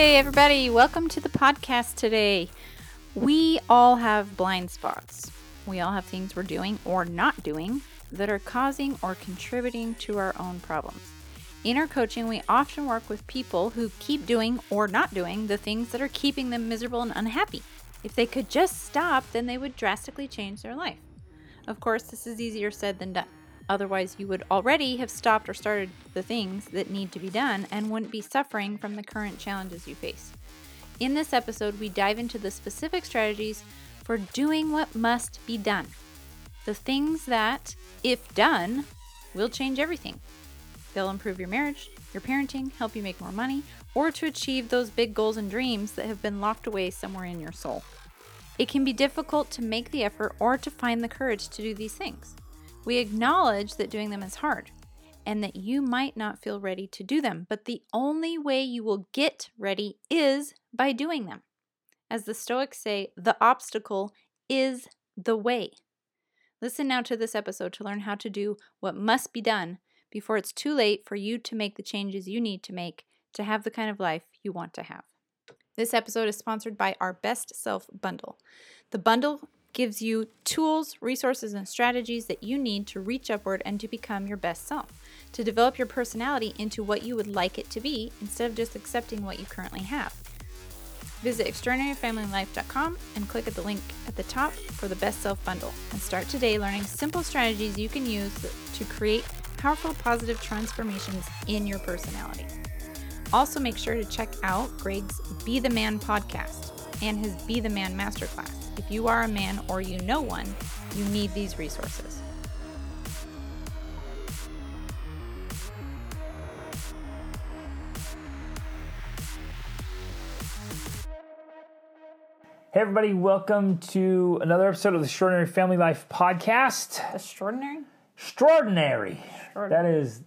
Hey, everybody, welcome to the podcast today. We all have blind spots. We all have things we're doing or not doing that are causing or contributing to our own problems. In our coaching, we often work with people who keep doing or not doing the things that are keeping them miserable and unhappy. If they could just stop, then they would drastically change their life. Of course, this is easier said than done. Otherwise, you would already have stopped or started the things that need to be done and wouldn't be suffering from the current challenges you face. In this episode, we dive into the specific strategies for doing what must be done. The things that, if done, will change everything. They'll improve your marriage, your parenting, help you make more money, or to achieve those big goals and dreams that have been locked away somewhere in your soul. It can be difficult to make the effort or to find the courage to do these things. We acknowledge that doing them is hard and that you might not feel ready to do them, but the only way you will get ready is by doing them. As the Stoics say, the obstacle is the way. Listen now to this episode to learn how to do what must be done before it's too late for you to make the changes you need to make to have the kind of life you want to have. This episode is sponsored by our Best Self Bundle. The bundle gives you tools, resources, and strategies that you need to reach upward and to become your best self, to develop your personality into what you would like it to be instead of just accepting what you currently have. Visit extraordinaryfamilylife.com and click at the link at the top for the Best Self Bundle and start today learning simple strategies you can use to create powerful positive transformations in your personality. Also, make sure to check out Greg's Be the Man podcast and his Be the Man Masterclass. If you are a man or you know one, you need these resources. Hey, everybody, welcome to another episode of the Extraordinary Family Life Podcast. Extraordinary? Extraordinary. Extraordinary. That is,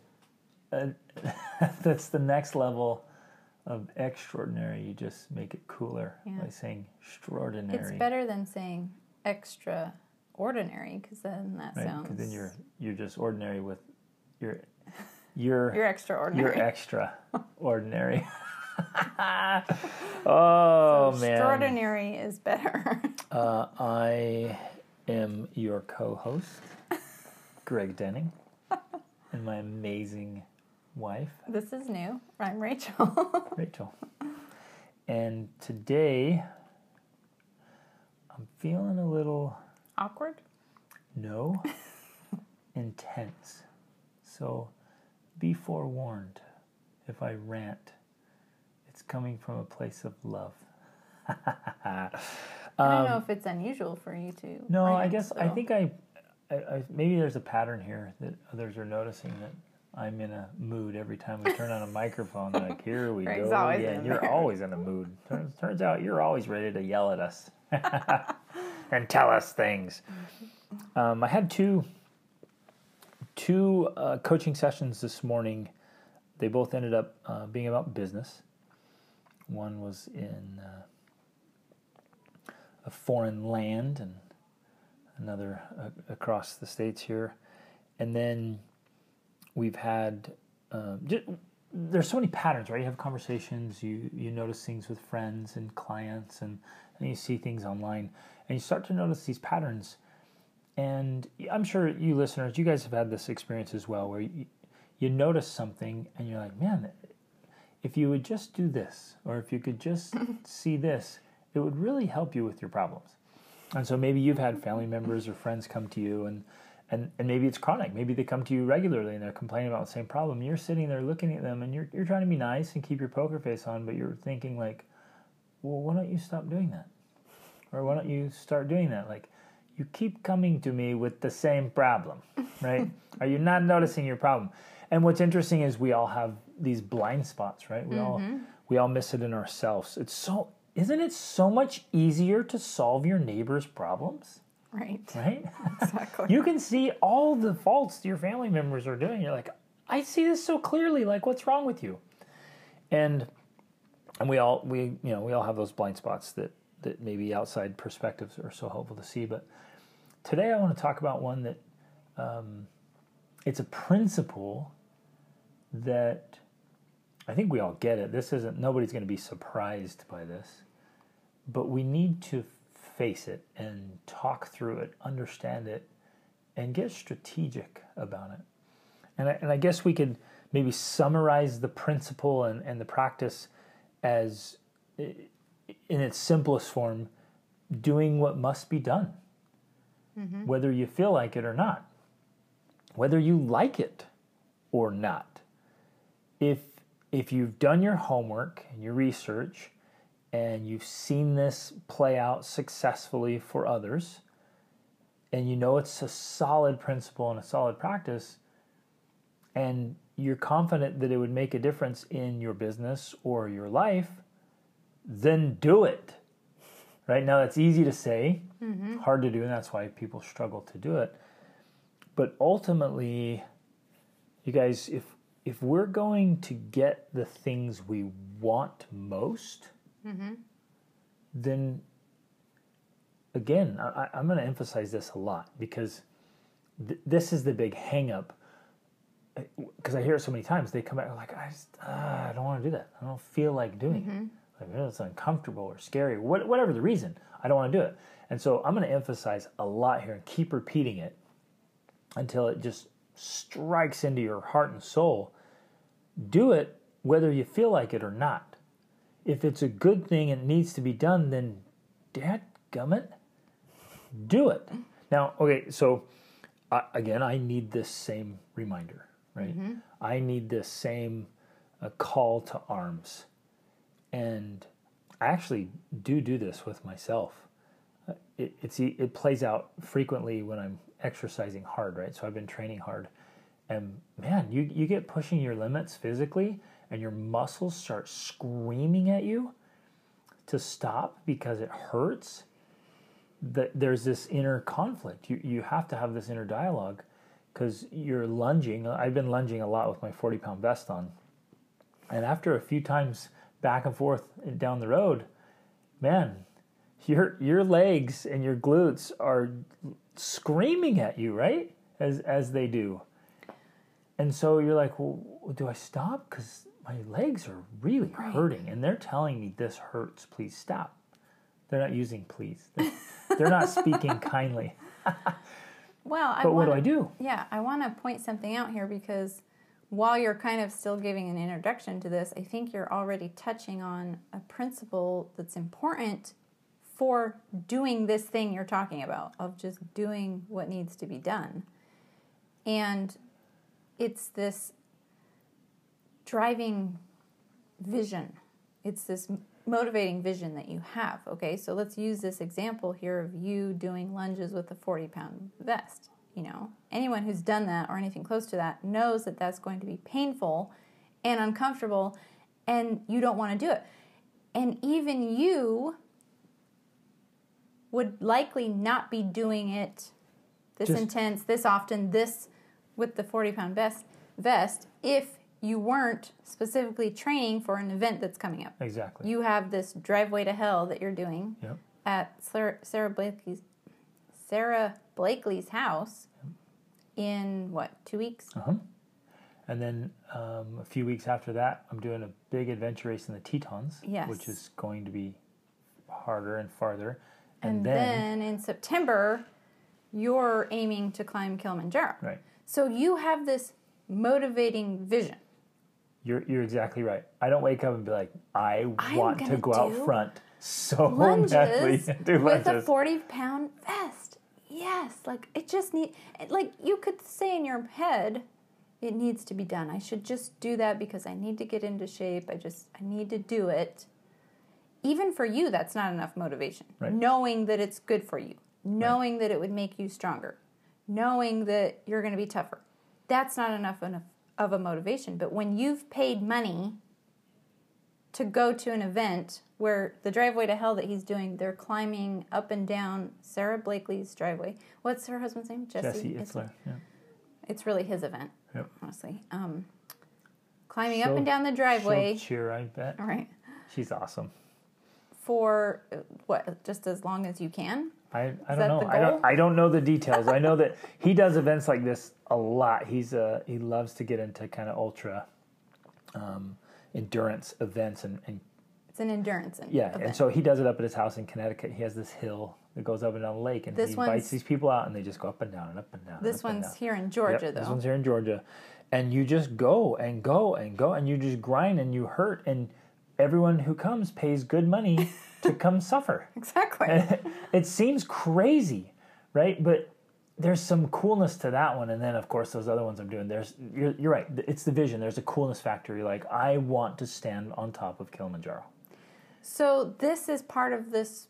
uh, that's the next level of extraordinary. You just make it cooler Yeah. by saying extraordinary. It's better than saying extra ordinary because then that right? sounds. then you're you're just ordinary with your your you're extraordinary. you're extra ordinary. oh man. Extraordinary is better. Uh, I am your co-host, Greg Denning, and my amazing wife, this is new. I'm Rachel. Rachel. And today, I'm feeling a little Awkward? no intense. So, be forewarned if I rant. It's coming from a place of love. I don't know if it's unusual for you to. Um, No, I rant, guess I think I, I, I maybe there's a pattern here that others are noticing that I'm in a mood every time we turn on a microphone. Like here we Greg's go always in You're there. always in a mood. Turns, turns out you're always ready to yell at us and tell us things. Um, I had two two uh, coaching sessions this morning. They both ended up uh, being about business. One was in uh, a foreign land, and another uh, across the states here. And then we've had um, just, there's so many patterns, right? You have conversations, you you notice things with friends and clients, and and you see things online, and you start to notice these patterns. And I'm sure you listeners, you guys have had this experience as well, where you, you notice something and you're like, man, if you would just do this, or if you could just see this, it would really help you with your problems. And so maybe you've had family members or friends come to you and and, and maybe it's chronic. Maybe they come to you regularly and they're complaining about the same problem. You're sitting there looking at them and you're you're trying to be nice and keep your poker face on, but you're thinking like, well, why don't you stop doing that? Or why don't you start doing that? Like you keep coming to me with the same problem, right? Are you not noticing your problem? And what's interesting is we all have these blind spots, right? We all mm-hmm. we all miss it in ourselves. It's so isn't it so much easier to solve your neighbor's problems, Right. right? Exactly. you can see all the faults your family members are doing. You're like, I see this so clearly. Like, what's wrong with you? And and we all we you know we all have those blind spots that that maybe outside perspectives are so helpful to see. But today I want to talk about one that um, it's a principle that I think we all get it. This isn't, nobody's going to be surprised by this. But we need to face it and talk through it, understand it, and get strategic about it. And I, and I guess we could maybe summarize the principle and, and the practice as, in its simplest form, doing what must be done, mm-hmm. whether you feel like it or not, whether you like it or not. If if you've done your homework and your research and you've seen this play out successfully for others, and you know it's a solid principle and a solid practice, and you're confident that it would make a difference in your business or your life, then do it. Right now, that's easy to say, mm-hmm. hard to do, and that's why people struggle to do it. But ultimately, you guys, if if we're going to get the things we want most, mm-hmm. then again, I, am going to emphasize this a lot because th- this is the big hangup. Because I hear it so many times, they come back like, I just, uh, I don't want to do that. I don't feel like doing mm-hmm. it. Like, oh, it's uncomfortable or scary, what, whatever the reason. I don't want to do it. And so I'm going to emphasize a lot here and keep repeating it until it just strikes into your heart and soul, do it whether you feel like it or not. If it's a good thing and needs to be done, then dad gummit, do it. Now, okay, so uh, again, I need this same reminder, right? Mm-hmm. I need this same uh, call to arms. And I actually do do this with myself. Uh, it, it's, it plays out frequently when I'm exercising hard, right? So I've been training hard. And man, you, you get pushing your limits physically and your muscles start screaming at you to stop because it hurts. That there's this inner conflict. You you have to have this inner dialogue because you're lunging. I've been lunging a lot with my 40 pound vest on. And after a few times back and forth down the road, man, your your legs and your glutes are screaming at you, right? As as they do. And so you're like, well, do I stop? Because my legs are really right. hurting, and they're telling me this hurts. Please stop. They're not using please. They're, they're not speaking kindly. well, but I what wanna, do I do? Yeah, I want to point something out here because while you're kind of still giving an introduction to this, I think you're already touching on a principle that's important for doing this thing you're talking about, of just doing what needs to be done. And it's this driving vision. It's this motivating vision that you have. Okay, so let's use this example here of you doing lunges with a 40 pound vest. You know, anyone who's done that or anything close to that knows that that's going to be painful and uncomfortable, and you don't want to do it. And even you would likely not be doing it this Just, intense, this often, this with the 40 pound vest, vest if you weren't specifically training for an event that's coming up. Exactly. You have this driveway to hell that you're doing yep. at Sara, Sara Blakely's Sara Blakely's house yep. in what two weeks? Uh-huh. And then um, a few weeks after that, I'm doing a big adventure race in the Tetons, yes. which is going to be harder and farther. And, and then, then in September, you're aiming to climb Kilimanjaro. Right. So you have this motivating vision. You're you're exactly right. I don't wake up and be like, I I'm want to go out front so lunges badly. do with a forty pound vest. Yes, like it just need like you could say in your head, it needs to be done. I should just do that because I need to get into shape. I just I need to do it. Even for you, that's not enough motivation. Right. Knowing that it's good for you, knowing that it would make you stronger, knowing that you're going to be tougher. That's not enough enough of a motivation. But when you've paid money to go to an event where the driveway to hell that he's doing, they're climbing up and down Sara Blakely's driveway. What's her husband's name? Jesse. Jesse Itzler. Yeah. It's really his event. Yep. Honestly, um, climbing up and down the driveway. cheer, I bet. All right. She's awesome. For uh, what? Just as long as you can. I, I don't know. I don't I don't know the details. I know that he does events like this a lot. He's uh he loves to get into kind of ultra um, endurance events and, and It's an endurance. en- yeah, event. and so he does it up at his house in Connecticut. He has this hill that goes up and down the lake, and This he invites these people out, and they just go up and down and up and down. this and one's down. here in Georgia, Yep, though. This one's here in Georgia, and you just go and go and go, and you just grind and you hurt, and everyone who comes pays good money to come suffer. exactly. it seems crazy, right? But there's some coolness to that one, and then of course those other ones I'm doing. There's you're, you're right. It's the vision. There's a coolness factor. You're like, I want to stand on top of Kilimanjaro. So this is part of this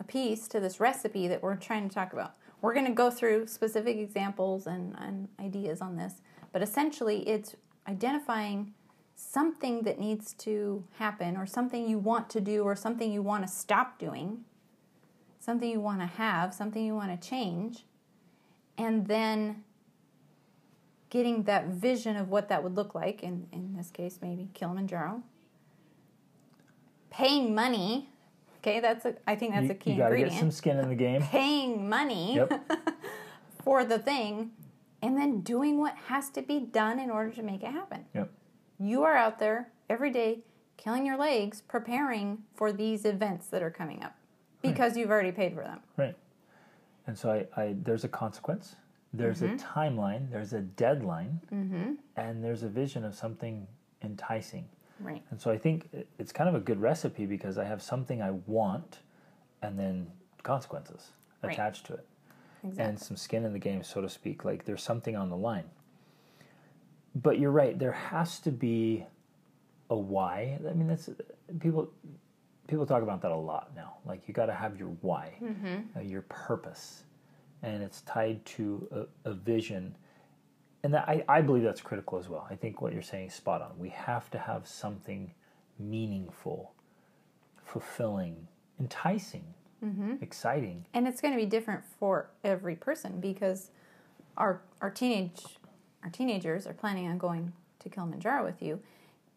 a piece to this recipe that we're trying to talk about. We're going to go through specific examples and, and ideas on this, but essentially it's identifying something that needs to happen or something you want to do or something you want to stop doing, something you want to have, something you want to change, and then getting that vision of what that would look like, in, in this case, maybe Kilimanjaro, paying money. Okay, that's a. I think that's you, a key you gotta ingredient. get some skin in the game. Paying money Yep. for the thing, and then doing what has to be done in order to make it happen. Yep. You are out there every day, killing your legs, preparing for these events that are coming up because you've already paid for them. Right. And so I, I there's a consequence. There's Mm-hmm. a timeline. There's a deadline. And there's a vision of something enticing. Right. And so I think it's kind of a good recipe because I have something I want, and then consequences Right. attached to it. Exactly. and some skin in the game, so to speak. Like there's something on the line. But you're right. There has to be a why. I mean, that's people. People talk about that a lot now. Like you got to have your why, uh, your purpose, and it's tied to a, a vision. And that, I, I believe that's critical as well. I think what you're saying is spot on. We have to have something meaningful, fulfilling, enticing, exciting. and it's going to be different for every person because our our teenage our teenagers are planning on going to Kilimanjaro with you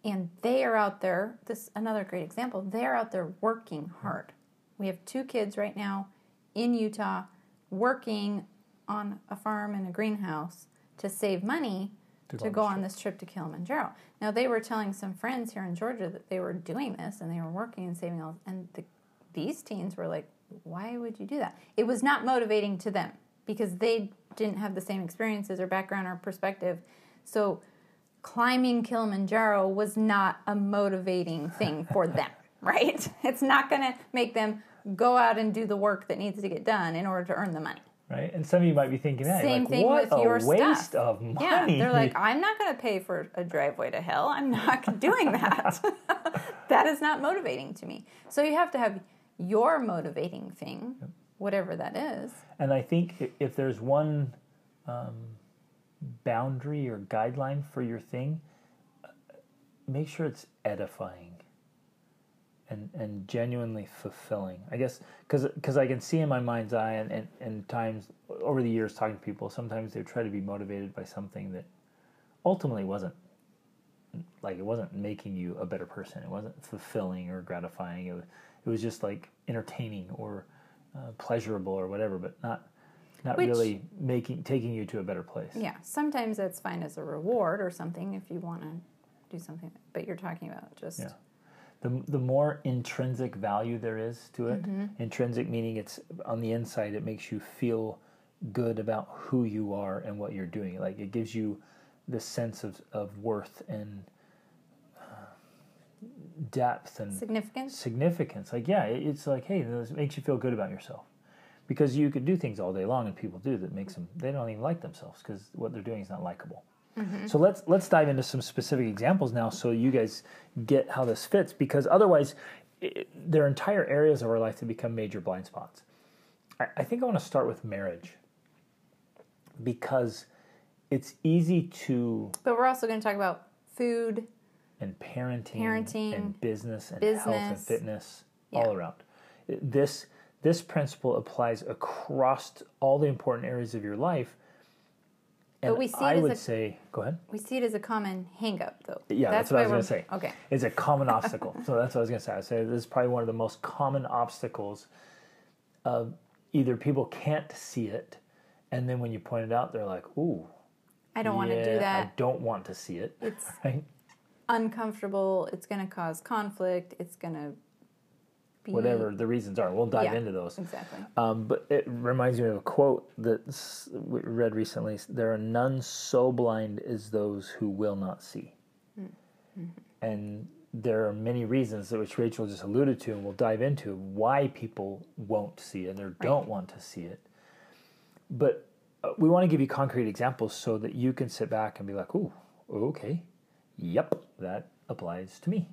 and they are out there this another great example they're out there working hard we have two kids right now in Utah working on a farm and a greenhouse to save money To to, go on this on this trip to Kilimanjaro. Now they were telling some friends here in Georgia that they were doing this and they were working and saving all and the, these teens were like, "Why would you do that?" It was not motivating to them because they didn't have the same experiences or background or perspective. So climbing Kilimanjaro was not a motivating thing for them, right? It's not going to make them go out and do the work that needs to get done in order to earn the money. right? And some of you might be thinking that. Same like, thing what with a your waste stuff. of money. Yeah, they're like, I'm not going to pay for a driveway to hell. I'm not doing that. that is not motivating to me. So you have to have your motivating thing, whatever that is. and I think if there's one um, boundary or guideline for your thing, uh, make sure it's edifying and, and genuinely fulfilling. I guess because I can see in my mind's eye and, and, and times over the years talking to people, sometimes they try to be motivated by something that ultimately wasn't like it wasn't making you a better person. It wasn't fulfilling or gratifying. It was, it was just like entertaining or uh, pleasurable or whatever, but not not Which- really making taking you to a better place. Yeah, sometimes that's fine as a reward or something if you want to do something, but you're talking about just. Yeah. The, the more intrinsic value there is to it, Mm-hmm. intrinsic meaning it's on the inside, it makes you feel good about who you are and what you're doing. Like it gives you this sense of, of worth and uh, depth and Significance? significance. Like, yeah, it's like, hey, this makes you feel good about yourself. Because you could do things all day long, and people do that makes them they don't even like themselves because what they're doing is not likable. Mm-hmm. So let's let's dive into some specific examples now, so you guys get how this fits. Because otherwise, it, there are entire areas of our life that become major blind spots. I, I think I want to start with marriage because it's easy to But we're also going to talk about food. and parenting, Parenting, and business and health and fitness Yeah. all around. This this principle applies across all the important areas of your life. And But we see it I as would a- say, go ahead. We see it as a common hang up, though. Yeah, that's, what I was going to say. Okay. It's a common obstacle. So that's what I was going to say. I say this is probably one of the most common obstacles. Of either people can't see it, and then when you point it out, they're like, "Ooh, I don't want to do that. I don't want to see it." It's Right? uncomfortable. It's going to cause conflict. It's going to be whatever the reasons are. We'll dive Yeah. into those. Exactly. Um, but it reminds me of a quote that we read recently. There are none so blind as those who will not see. And there are many reasons that which Rachel just alluded to, and we'll dive into why people won't see it or don't want to see it. But uh, we want to give you concrete examples so that you can sit back and be like, "Ooh, okay, yep, that applies to me."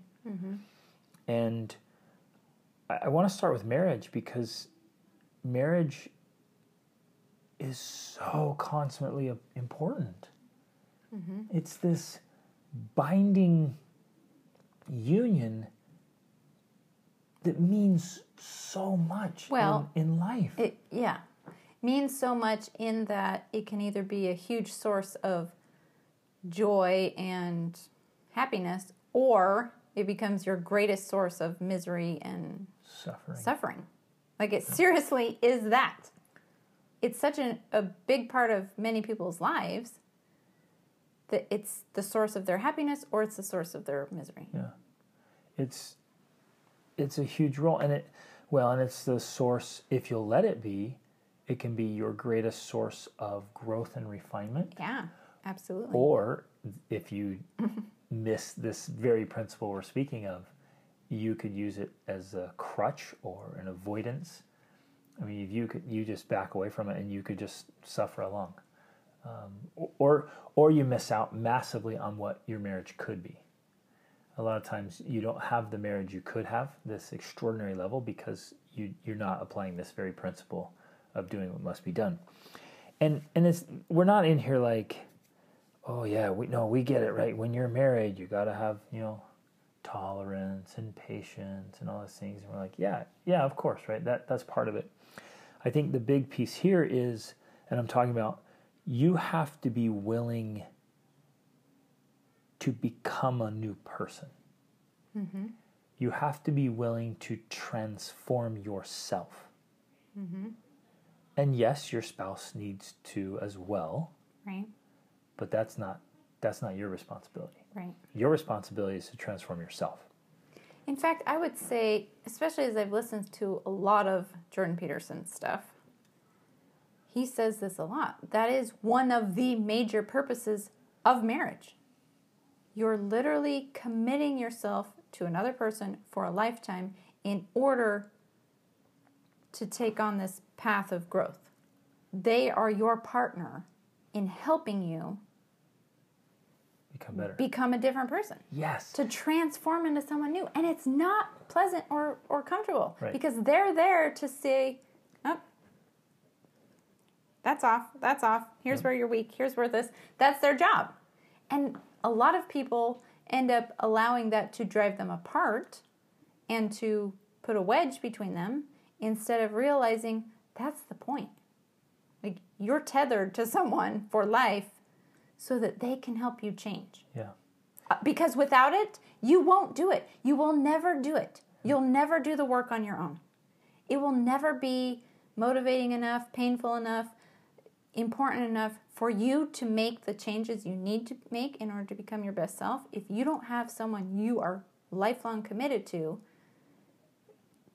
And I, I want to start with marriage because marriage is so consummately im- important. Mm-hmm. It's this binding union that means so much Well, in, in life. It yeah means so much in that it can either be a huge source of joy and happiness, or it becomes your greatest source of misery and Suffering. suffering. Like it seriously is that. It's such an, a big part of many people's lives that it's the source of their happiness or it's the source of their misery. Yeah. It's it's a huge role and it well and it's the source if you'll let it be, it can be your greatest source of growth and refinement. Yeah, absolutely. Or if you miss this very principle we're speaking of, you could use it as a crutch or an avoidance. I mean, you could, you just back away from it, and you could just suffer along, um, or or you miss out massively on what your marriage could be. A lot of times, you don't have the marriage you could have this extraordinary level because you you're not applying this very principle of doing what must be done, and and it's we're not in here like oh yeah we no we get it right when you're married you got to have you know tolerance and patience and all those things. And we're like yeah yeah of course right? That that's part of it. I think the big piece here is and i'm talking about you have to be willing to become a new person. Mm-hmm. You have to be willing to transform yourself. Mm-hmm. And yes your spouse needs to as well. Right, but that's not that's not your responsibility right. your responsibility is to transform yourself In fact, I would say, especially as I've listened to a lot of Jordan Peterson stuff, he says this a lot. That is one of the major purposes of marriage. You're literally committing yourself to another person for a lifetime in order to take on this path of growth. They are your partner in helping you become better. Become a different person. Yes. To transform into someone new. And it's not pleasant or, or comfortable Right. because they're there to say oh, that's off that's off. Here's where you're weak. Here's where this that's their job. And a lot of people end up allowing that to drive them apart and to put a wedge between them instead of realizing that's the point. Like you're tethered to someone for life so that they can help you change yeah uh, because without it, you won't do it. You will never do it. You'll never do the work on your own. It will never be motivating enough, painful enough, important enough for you to make the changes you need to make in order to become your best self if you don't have someone you are lifelong committed to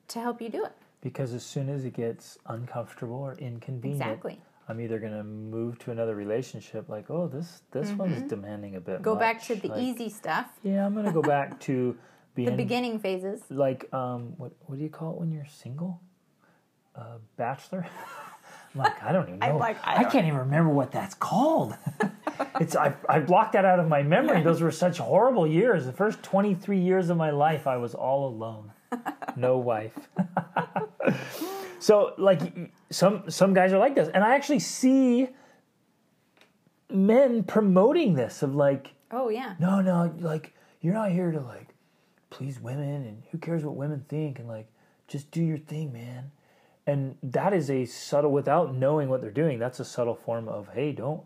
to help you do it. because as soon as it gets uncomfortable or inconvenient Exactly. I'm either going to move to another relationship like oh this this one's demanding a bit Mm-hmm. Go back to the Like, easy stuff, yeah i'm going to go back to the beginning phases. like um what what do you call it when you're single uh, bachelor I'm like I don't even know. Like, I I, can't even remember what that's called. it's I I blocked that out of my memory. Those were such horrible years. The first 23 years of my life, I was all alone, no wife. So like some some guys are like this, and I actually see men promoting this of like Oh, yeah. no, no, like you're not here to like please women and who cares what women think and like just do your thing, man. And that is a subtle without knowing what they're doing, that's a subtle form of hey, don't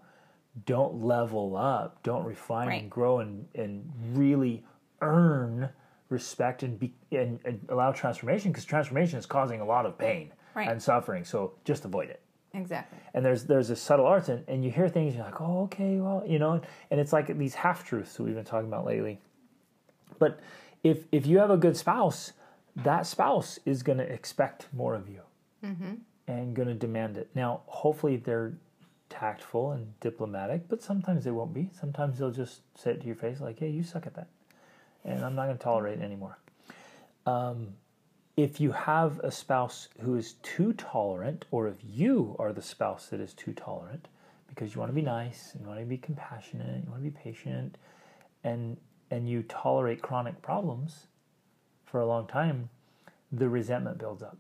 don't level up, don't refine Right. and grow and and really earn respect and be and, and allow transformation because transformation is causing a lot of pain Right. and suffering. So just avoid it Exactly. and there's there's a subtle art and, and you hear things you're like oh okay well you know and it's like these half truths that we've been talking about lately But if if you have a good spouse, that spouse is going to expect more of you and going to demand it. Now, hopefully, they're tactful and diplomatic, but sometimes they won't be. Sometimes they'll just say it to your face, like, "Hey, you suck at that," and I'm not going to tolerate it anymore. Um, if you have a spouse who is too tolerant, or if you are the spouse that is too tolerant, because you want to be nice and you want to be compassionate, you want to be patient, and and you tolerate chronic problems for a long time, the resentment builds up,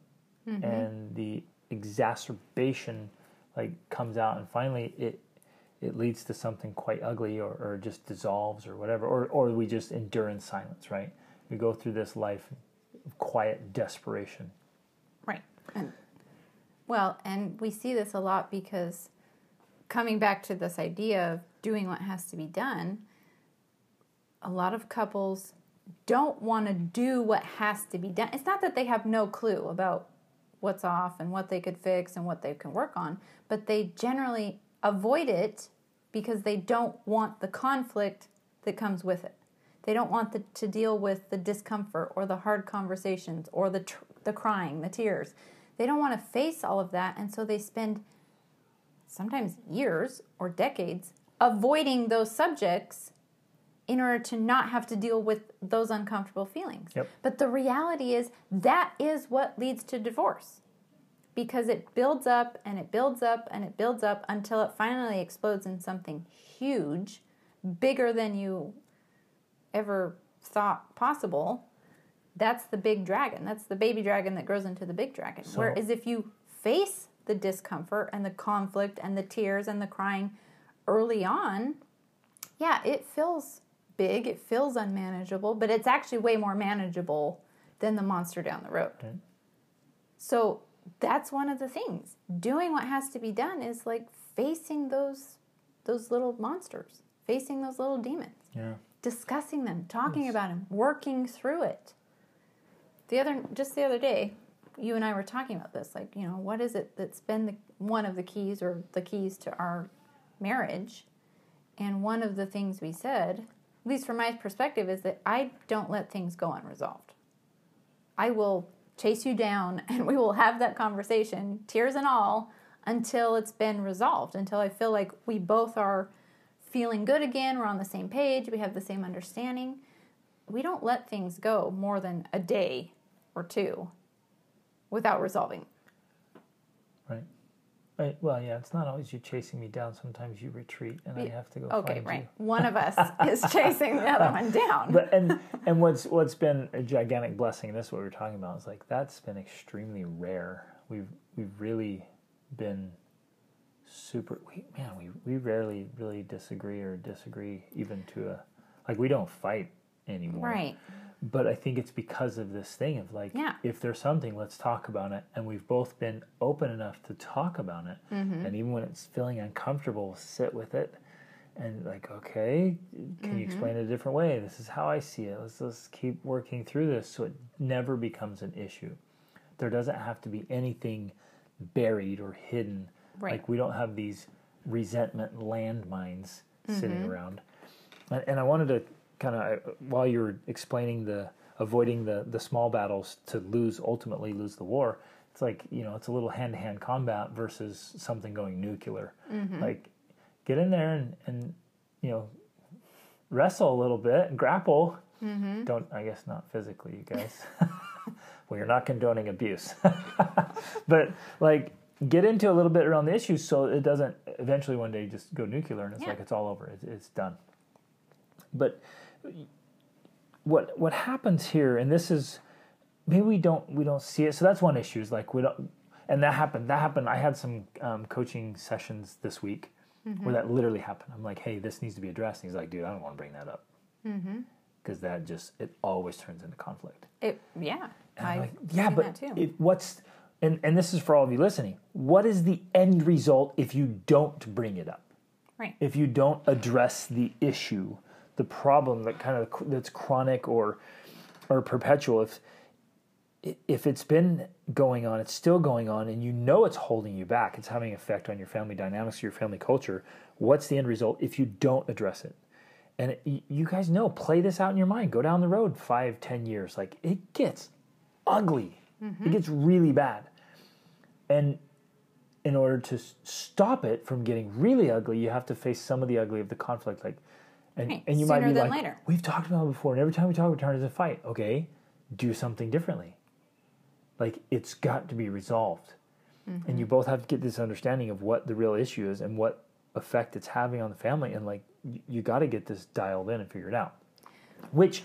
mm-hmm. and the exacerbation like comes out, and finally it it leads to something quite ugly, or, or just dissolves, or whatever, or or we just endure in silence, right? We go through this life of quiet desperation. Right. And, well, and we see this a lot because coming back to this idea of doing what has to be done, a lot of couples don't want to do what has to be done. It's not that they have no clue about what's off and what they could fix and what they can work on, but they generally avoid it because they don't want the conflict that comes with it. They don't want the, to deal with the discomfort or the hard conversations or the tr- the crying, the tears. They don't want to face all of that, and so they spend sometimes years or decades avoiding those subjects in order to not have to deal with those uncomfortable feelings. Yep. But the reality is that is what leads to divorce. Because it builds up and it builds up and it builds up until it finally explodes in something huge, bigger than you ever thought possible. That's the big dragon. That's the baby dragon that grows into the big dragon. So- Whereas if you face the discomfort and the conflict and the tears and the crying early on, yeah, it feels big, it feels unmanageable, but it's actually way more manageable than the monster down the road. Right. So that's one of the things. Doing what has to be done is like facing those those little monsters, facing those little demons, Yeah. Discussing them, talking about them, working through it. The other just the other day, you and I were talking about this like, you know, what is it that's been the one of the keys or the keys to our marriage? And one of the things we said, at least from my perspective, is that I don't let things go unresolved. I will chase you down and we will have that conversation, tears and all, until it's been resolved, until I feel like we both are feeling good again, we're on the same page, we have the same understanding. We don't let things go more than a day or two without resolving. Right. Right. Well, yeah, it's not always you chasing me down. Sometimes you retreat, and I have to go Okay, find right. you. One of us is chasing the other one down. But and and what's what's been a gigantic blessing, and this is what we we're talking about, is like that's been extremely rare. We've we've really been super. We, man, we we rarely really disagree or disagree even to a like we don't fight anymore. right. But I think it's because of this thing of like, Yeah. if there's something, let's talk about it. And we've both been open enough to talk about it. Mm-hmm. And even when it's feeling uncomfortable, sit with it and like, okay, can Mm-hmm. you explain it a different way? This is how I see it. Let's let's keep working through this so it never becomes an issue. There doesn't have to be anything buried or hidden. Right. Like we don't have these resentment landmines Mm-hmm. sitting around. And, and I wanted to kind of while you were explaining the avoiding the the small battles to lose ultimately lose the war. It's like you know it's a little hand to hand combat versus something going nuclear. Like get in there and and you know wrestle a little bit and grapple. Don't I guess not physically, you guys. well, you're not condoning abuse, but like get into a little bit around the issues so it doesn't eventually one day just go nuclear and it's Yeah. like it's all over. It's, it's done. But what what happens here, and this is maybe we don't we don't see it. So that's one issue. Is like we don't, and that happened. That happened. I had some um, coaching sessions this week where that literally happened. I'm like, hey, this needs to be addressed. And he's like, dude, I don't want to bring that up because that just it always turns into conflict. It yeah. And I I'm like, yeah, but that too. it, what's and and this is for all of you listening. What is the end result if you don't bring it up? right. if you don't address the issue, the problem that kind of that's chronic or or perpetual, if if it's been going on, it's still going on, and you know it's holding you back, it's having an effect on your family dynamics, your family culture. What's the end result if you don't address it? And it, you guys know, play this out in your mind. Go down the road five, ten years. Like it gets ugly. Mm-hmm. It gets really bad. And in order to stop it from getting really ugly, you have to face some of the ugly of the conflict. Like, and, right. and you Sooner might be like, later. we've talked about it before, and every time we talk, we turn into a fight. Okay, do something differently. Like, it's got to be resolved. Mm-hmm. And you both have to get this understanding of what the real issue is and what effect it's having on the family. And, like, you, you got to get this dialed in and figured out. Which,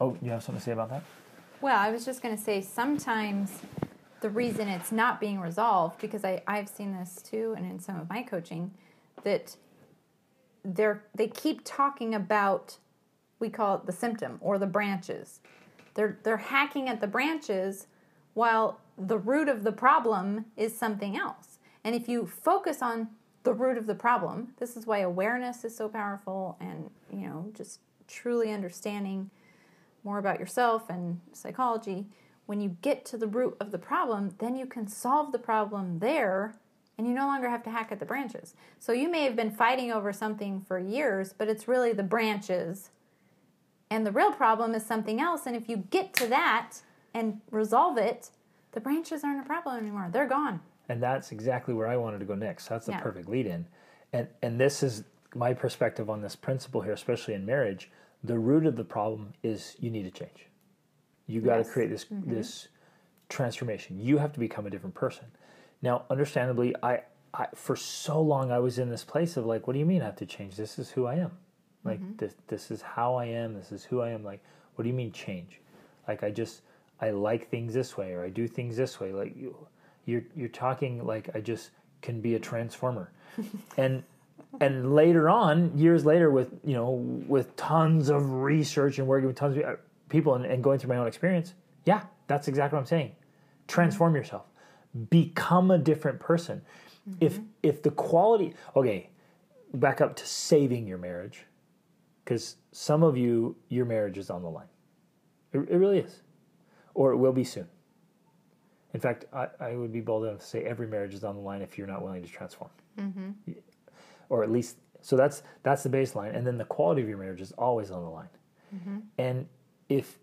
oh, you have something to say about that? Well, I was just going to say sometimes the reason it's not being resolved, because I, I've seen this too, and in some of my coaching, that they're they keep talking about we call it the symptom or the branches. They're they're hacking at the branches while the root of the problem is something else. And if you focus on the root of the problem, this is why awareness is so powerful and you know just truly understanding more about yourself and psychology when you get to the root of the problem, then you can solve the problem there and you no longer have to hack at the branches. So you may have been fighting over something for years, but it's really the branches. And the real problem is something else. And if you get to that and resolve it, the branches aren't a problem anymore. They're gone. And that's exactly where I wanted to go next. That's the Yeah. perfect lead in. And and this is my perspective on this principle here, especially in marriage. The root of the problem is you need to change. You got to Yes. create this mm-hmm. this transformation. You have to become a different person. Now, understandably, I, I for so long I was in this place of like, what do you mean I have to change? This is who I am. Like mm-hmm. this this is how I am. This is who I am. Like, what do you mean change? Like I just I like things this way or I do things this way. Like you you're you're talking like I just can be a transformer. and and later on, years later, with you know, with tons of research and working with tons of people and, and going through my own experience, yeah, that's exactly what I'm saying. Transform yourself, become a different person. If mm-hmm. if the quality, okay, back up to saving your marriage, because some of you, your marriage is on the line. It, it really is, or it will be soon. In fact, I, I would be bold enough to say every marriage is on the line if you're not willing to transform. Mm-hmm. Or at least so that's that's the baseline. And then the quality of your marriage is always on the line. Mm-hmm. And if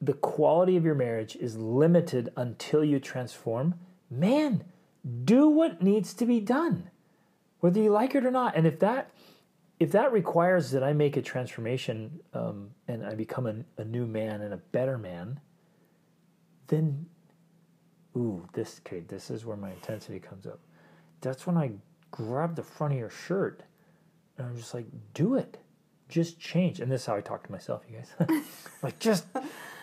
the quality of your marriage is limited until you transform man do what needs to be done whether you like it or not. And if that if that requires that i make a transformation um, and i become a, a new man and a better man then ooh this okay this is where my intensity comes up. That's when i grab the front of your shirt and i'm just like do it just change. And this is how i talk to myself you guys. Like just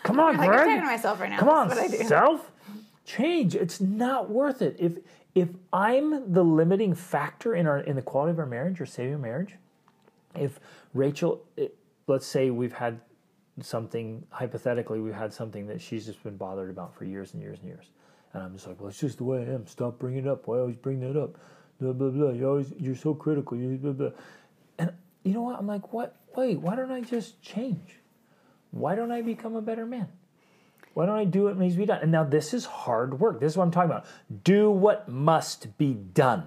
come on Like I'm talking to myself right now. come on That's what I do. self. Change. It's not worth it. If if i'm the limiting factor in our in the quality of our marriage or saving our marriage if rachel it, let's say we've had something hypothetically we've had something that she's just been bothered about for years and years and years. And i'm just like well it's just the way i am. Stop bringing it up. Why always bring that up? Blah blah blah. You always you're so critical. You blah blah. And you know what? I'm like what wait why don't i just change? Why don't i become a better man? Why don't i do what needs to be done? And now this is hard work. This is what i'm talking about. Do what must be done.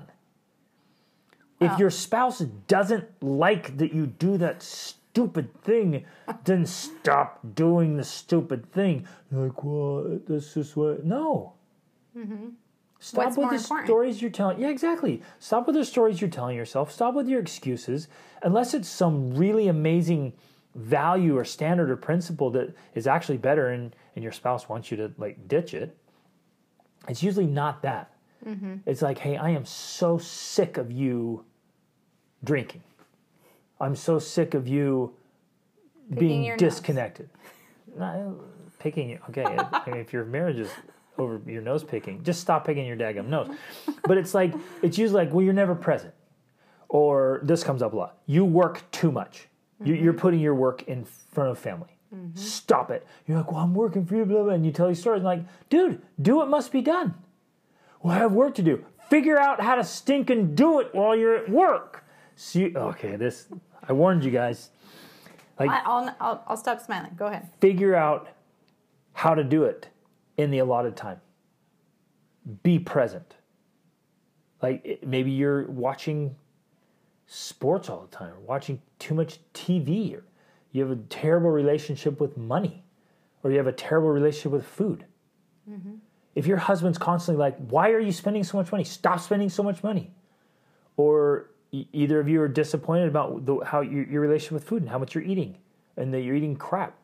If your spouse doesn't like that you do that stupid thing, then stop doing the stupid thing. You're like, well, that's just what. No. Mm-hmm. Stop. What's with the important? stories you're telling. Yeah, exactly. Stop with the stories you're telling yourself. Stop with your excuses. Unless it's some really amazing value or standard or principle that is actually better and, and your spouse wants you to like ditch it. It's usually not that. Mm-hmm. It's like, hey, I am so sick of you drinking. I'm so sick of you being disconnected. Not picking, it. okay. I mean, if your marriage is over your nose picking, just stop picking your daggum nose. But it's like, it's usually like, well, you're never present. Or this comes up a lot. You work too much. You, mm-hmm. you're putting your work in front of family. Mm-hmm. Stop it. You're like, well, I'm working for you, blah, blah. And you tell these stories. I'm like, dude, do what must be done. Well, I have work to do. Figure out how to stink and do it while you're at work. See, okay, this, I warned you guys. Like, I'll, I'll, I'll stop smiling. Go ahead. figure out how to do it in the allotted time. Be present. Like maybe you're watching sports all the time, or watching too much TV, or you have a terrible relationship with money, or you have a terrible relationship with food. Mm-hmm. If your husband's constantly like, Why are you spending so much money? Stop spending so much money. Or either of you are disappointed about the, how your, your relationship with food and how much you're eating, and that you're eating crap.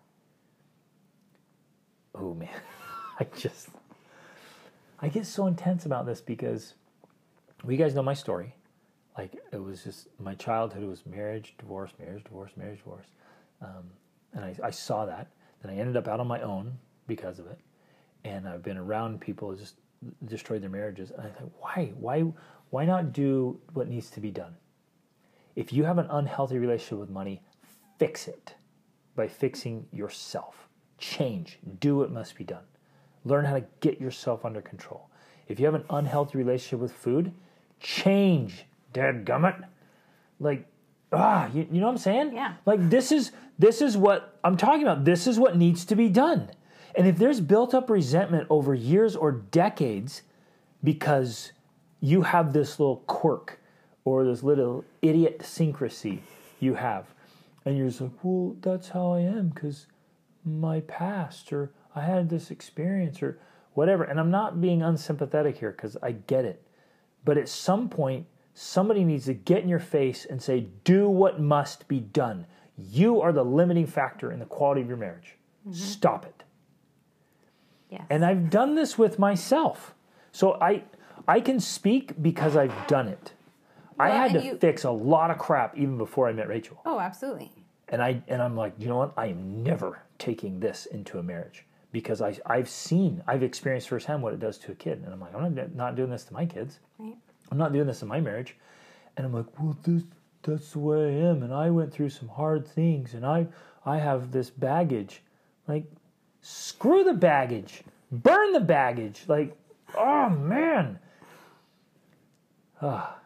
Oh man, I just, I get so intense about this because well, you guys know my story. Like it was just my childhood was marriage, divorce, marriage, divorce, marriage, divorce, um, and I, I saw that. Then I ended up out on my own because of it, and I've been around people who just destroyed their marriages. And I thought, why, why, why not do what needs to be done? If you have an unhealthy relationship with money, fix it by fixing yourself. Change. Do what must be done. Learn how to get yourself under control. If you have an unhealthy relationship with food, change. Dad gummit. Like, ah, you, you know what I'm saying? Yeah. Like this is this is what I'm talking about. This is what needs to be done. And if there's built up resentment over years or decades because you have this little quirk or this little idiosyncrasy you have, and you're just like, well, that's how I am because my past or I had this experience or whatever. And I'm not being unsympathetic here because I get it. But at some point, somebody needs to get in your face and say, do what must be done. You are the limiting factor in the quality of your marriage. Mm-hmm. Stop it. Yes. And I've done this with myself. So I I can speak because I've done it. I had to you- fix a lot of crap even before I met Rachel. oh, absolutely. And I and I'm like, you know what? I am never taking this into a marriage because I I've seen, I've experienced firsthand what it does to a kid. And I'm like, I'm not, not doing this to my kids. Right. I'm not doing this in my marriage. And I'm like, well, this that's the way I am, and I went through some hard things, and I I have this baggage. Like, screw the baggage, burn the baggage. Like, oh man. Ah.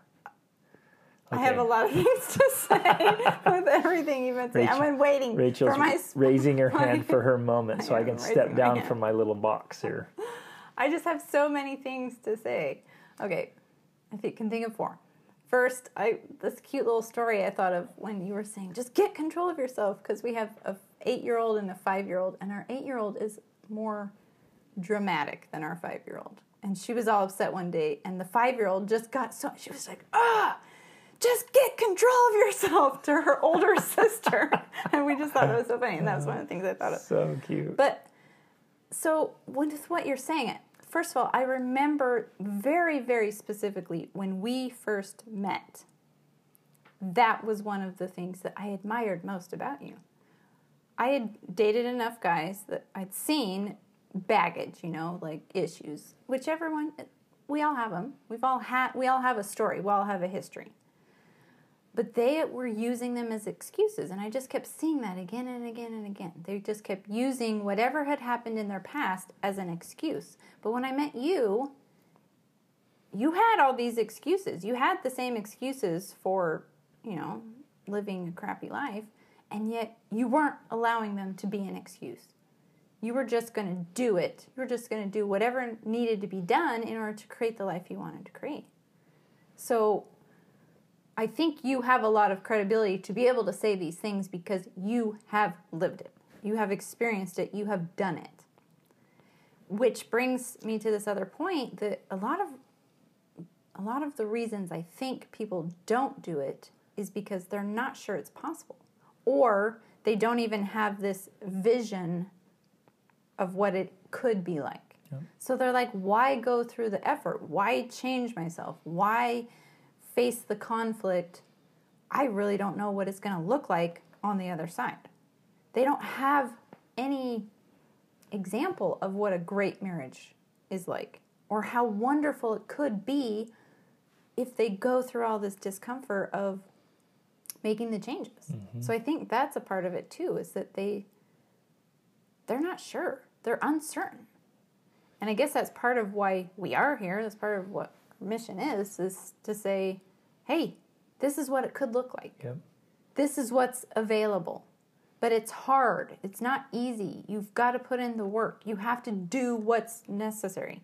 I have a lot of things to say with everything you've been saying. I've been waiting Rachel's for my. sp- raising her hand for her moment, so I I can step down hand. from my little box here. I just have so many things to say. Okay, I think, can think of four. First, I this cute little story I thought of when you were saying just get control of yourself because we have a eight year old and a five year old, and our eight year old is more dramatic than our five year old. And she was all upset one day, and the five year old just got so she was like, ah, just get control of yourself to her older sister. and we just thought it was so funny, and that was one of the things I thought of. So cute. But so with what you're saying, first of all, I remember very, very specifically when we first met. That was one of the things that I admired most about you. I had dated enough guys that I'd seen baggage, you know, like issues, which everyone, we all have them. We've all had, we all have a story. We all have a history. But they were using them as excuses, and I just kept seeing that again and again and again. They just kept using whatever had happened in their past as an excuse. But when I met you, you had all these excuses. You had the same excuses for, you know, living a crappy life, and yet you weren't allowing them to be an excuse. You were just going to do it. You were just going to do whatever needed to be done in order to create the life you wanted to create. So I think you have a lot of credibility to be able to say these things because you have lived it. You have experienced it. You have done it. Which brings me to this other point that a lot of a lot of the reasons I think people don't do it is because they're not sure it's possible or they don't even have this vision of what it could be like. So they're like, why go through the effort? Why change myself? Why face the conflict? I really don't know what it's going to look like on the other side. They don't have any example of what a great marriage is like or how wonderful it could be if they go through all this discomfort of making the changes. Mm-hmm. So I think that's a part of it too is that they they're not sure. They're uncertain. And I guess that's part of why we are here. That's part of what mission is is to say, "Hey, this is what it could look like. Yep. This is what's available." But it's hard. It's not easy. You've got to put in the work. You have to do what's necessary.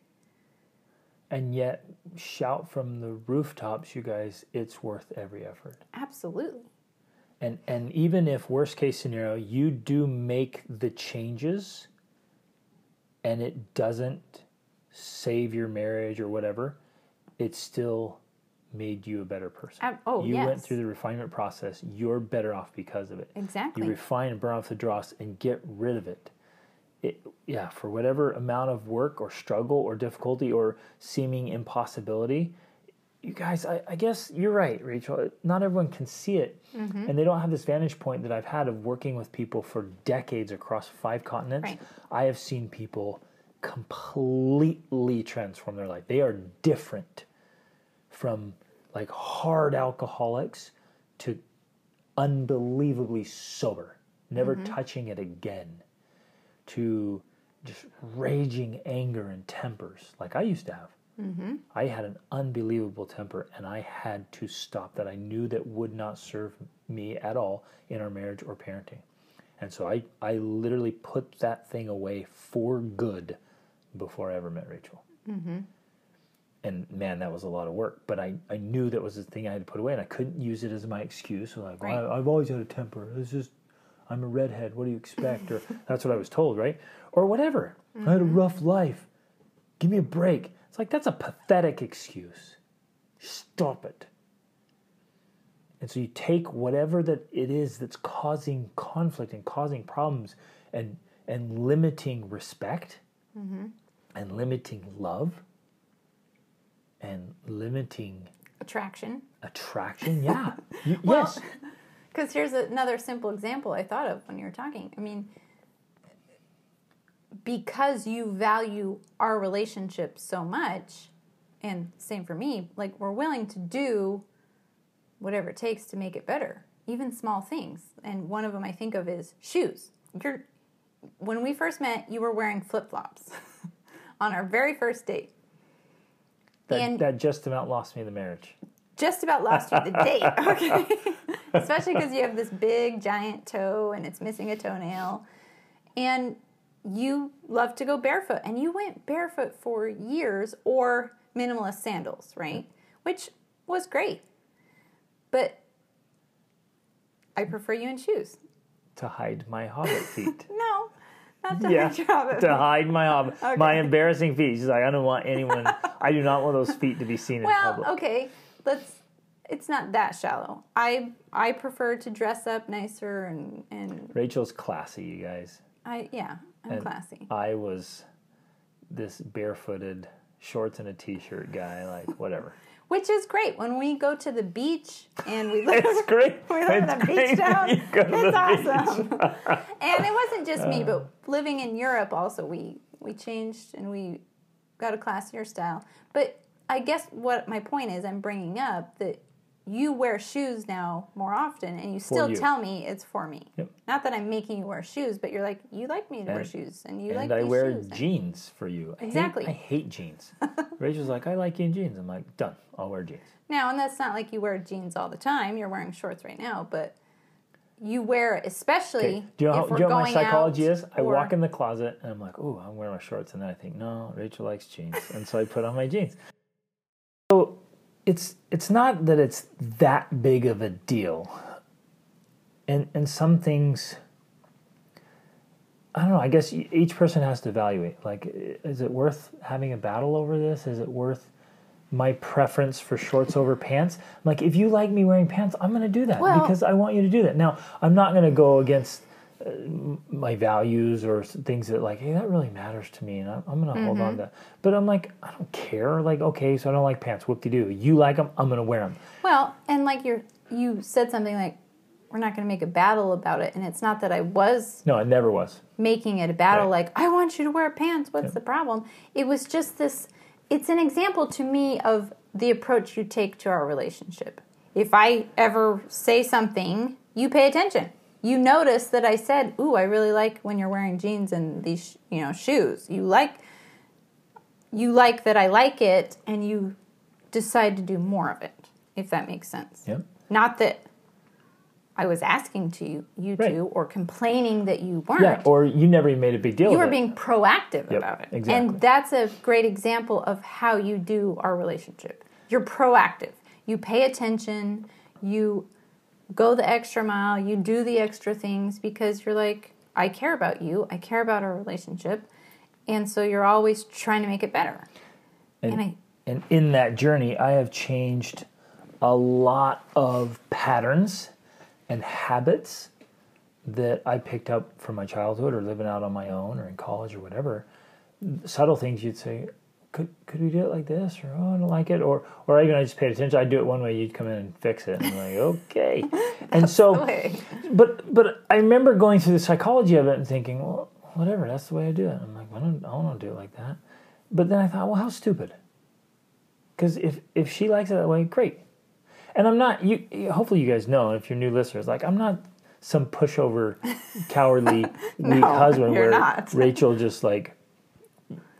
and yet shout from the rooftops, you guys, it's worth every effort. Absolutely. And and even if worst case scenario, you do make the changes and it doesn't save your marriage or whatever, it still made you a better person. Ab- oh, you went through the refinement process. You're better off because of it. Exactly. You refine and burn off the dross and get rid of it. It, yeah, for whatever amount of work or struggle or difficulty or seeming impossibility, you guys, I, I guess you're right, Rachel. Not everyone can see it, Mm-hmm. and they don't have this vantage point that I've had of working with people for decades across five continents. Right. I have seen people completely transform their life. They are different from like hard alcoholics to unbelievably sober, never mm-hmm. touching it again, to just raging anger and tempers like I used to have. Mm-hmm. I had an unbelievable temper and I had to stop that. I knew that would not serve me at all in our marriage or parenting. And so I, I literally put that thing away for good before I ever met Rachel. Mm-hmm. And man, that was a lot of work. But I, I knew that was the thing I had to put away, and I couldn't use it as my excuse. So like, well, Right. I, I've always had a temper. It's just I'm a redhead. What do you expect? Or that's what I was told, right? Or whatever. I had a mm-hmm. rough life. Give me a break. It's like that's a pathetic excuse. Stop it. And so you take whatever that it is that's causing conflict and causing problems and and limiting respect mm-hmm. and limiting love and limiting Attraction. attraction. Yeah. You- Well- yes. Because here's another simple example I thought of when you were talking. I mean, because you value our relationship so much, and same for me, like we're willing to do whatever it takes to make it better, even small things. And one of them I think of is shoes. You're, when we first met, you were wearing flip flops on our very first date. That, and- that just about lost me the marriage. just about lost you the date. Okay. Especially because you have this big giant toe and it's missing a toenail. And you love to go barefoot. And you went barefoot for years or minimalist sandals, right? Which was great. But I prefer you in shoes. To hide my hobbit feet. No, not to yeah. hide to hide my hobbit. My embarrassing feet. She's like, I don't want anyone, I do not want those feet to be seen in Well, public. okay, let's. It's not that shallow. I I prefer to dress up nicer and and Rachel's classy, you guys. I yeah, I'm And classy. I was this barefooted shorts and a t-shirt guy, like whatever. Which is great when we go to the beach and we live, It's great. we live in It's a beach town. when you go to It's the awesome. and it wasn't just me, Uh. but living in Europe also we we changed and we got a classier style. But I guess what my point is, I'm bringing up that you wear shoes now more often, and you still you. tell me it's for me. Yep. Not that I'm making you wear shoes, but you're like you like me to wear shoes, and you and like I wear shoes. jeans for you. I hate- Exactly. I hate jeans. Rachel's like, I like you in jeans. I'm like, done. I'll wear jeans. Now, and that's not like you wear jeans all the time. You're wearing shorts right now, but you wear it especially Okay. Do you know, how, do you know what my psychology is? I or- walk in the closet and I'm like, oh, I'm wearing my shorts. And then I think, no, Rachel likes jeans. And so I put on my jeans. It's it's not that it's that big of a deal. And and some things I don't know, I guess each person has to evaluate. Like is it worth having a battle over this? Is it worth my preference for shorts over pants? Like if you like me wearing pants, I'm going to do that Well- because I want you to do that. Now, I'm not going to go against my values or things that like, hey, that really matters to me, and I'm, I'm going to hold on mm-hmm. to that. But I'm like, I don't care. Like, okay, so I don't like pants. Whoop de doo. You like them? I'm going to wear them. Well, and like you're you said something like we're not going to make a battle about it, and it's not that I was No, it never was. making it a battle Right. like I want you to wear pants. What's the problem? It was just this. It's an example to me of the approach you take to our relationship. If I ever say something, you pay attention. You notice that I said, "Ooh, I really like when you're wearing jeans and these, you know, shoes." You like you like that I like it and you decide to do more of it, if that makes sense. Yep. Not that I was asking to you, you Right. to or complaining that you weren't. Yeah, or you never even made a big deal. you were being proactive Yep, about it. exactly. And that's a great example of how you do our relationship. You're proactive. You pay attention, you go the extra mile, you do the extra things because you're like, I care about you, I care about our relationship. And so you're always trying to make it better. And, And I- and in that journey, I have changed a lot of patterns and habits that I picked up from my childhood or living out on my own or in college or whatever. Subtle things you'd say, could could we do it like this? Or oh, I don't like it. Or or even I just paid attention. I'd do it one way. You'd come in and fix it. And I'm like, okay. and so, but but I remember going through the psychology of it and thinking, well, whatever. That's the way I do it. I'm like, I don't I don't do it like that. But then I thought, well, how stupid. Because if if she likes it that way, great. And I'm not you. Hopefully, you guys know. If you're new listeners, like I'm not some pushover, cowardly, weak husband where not. Rachel just like,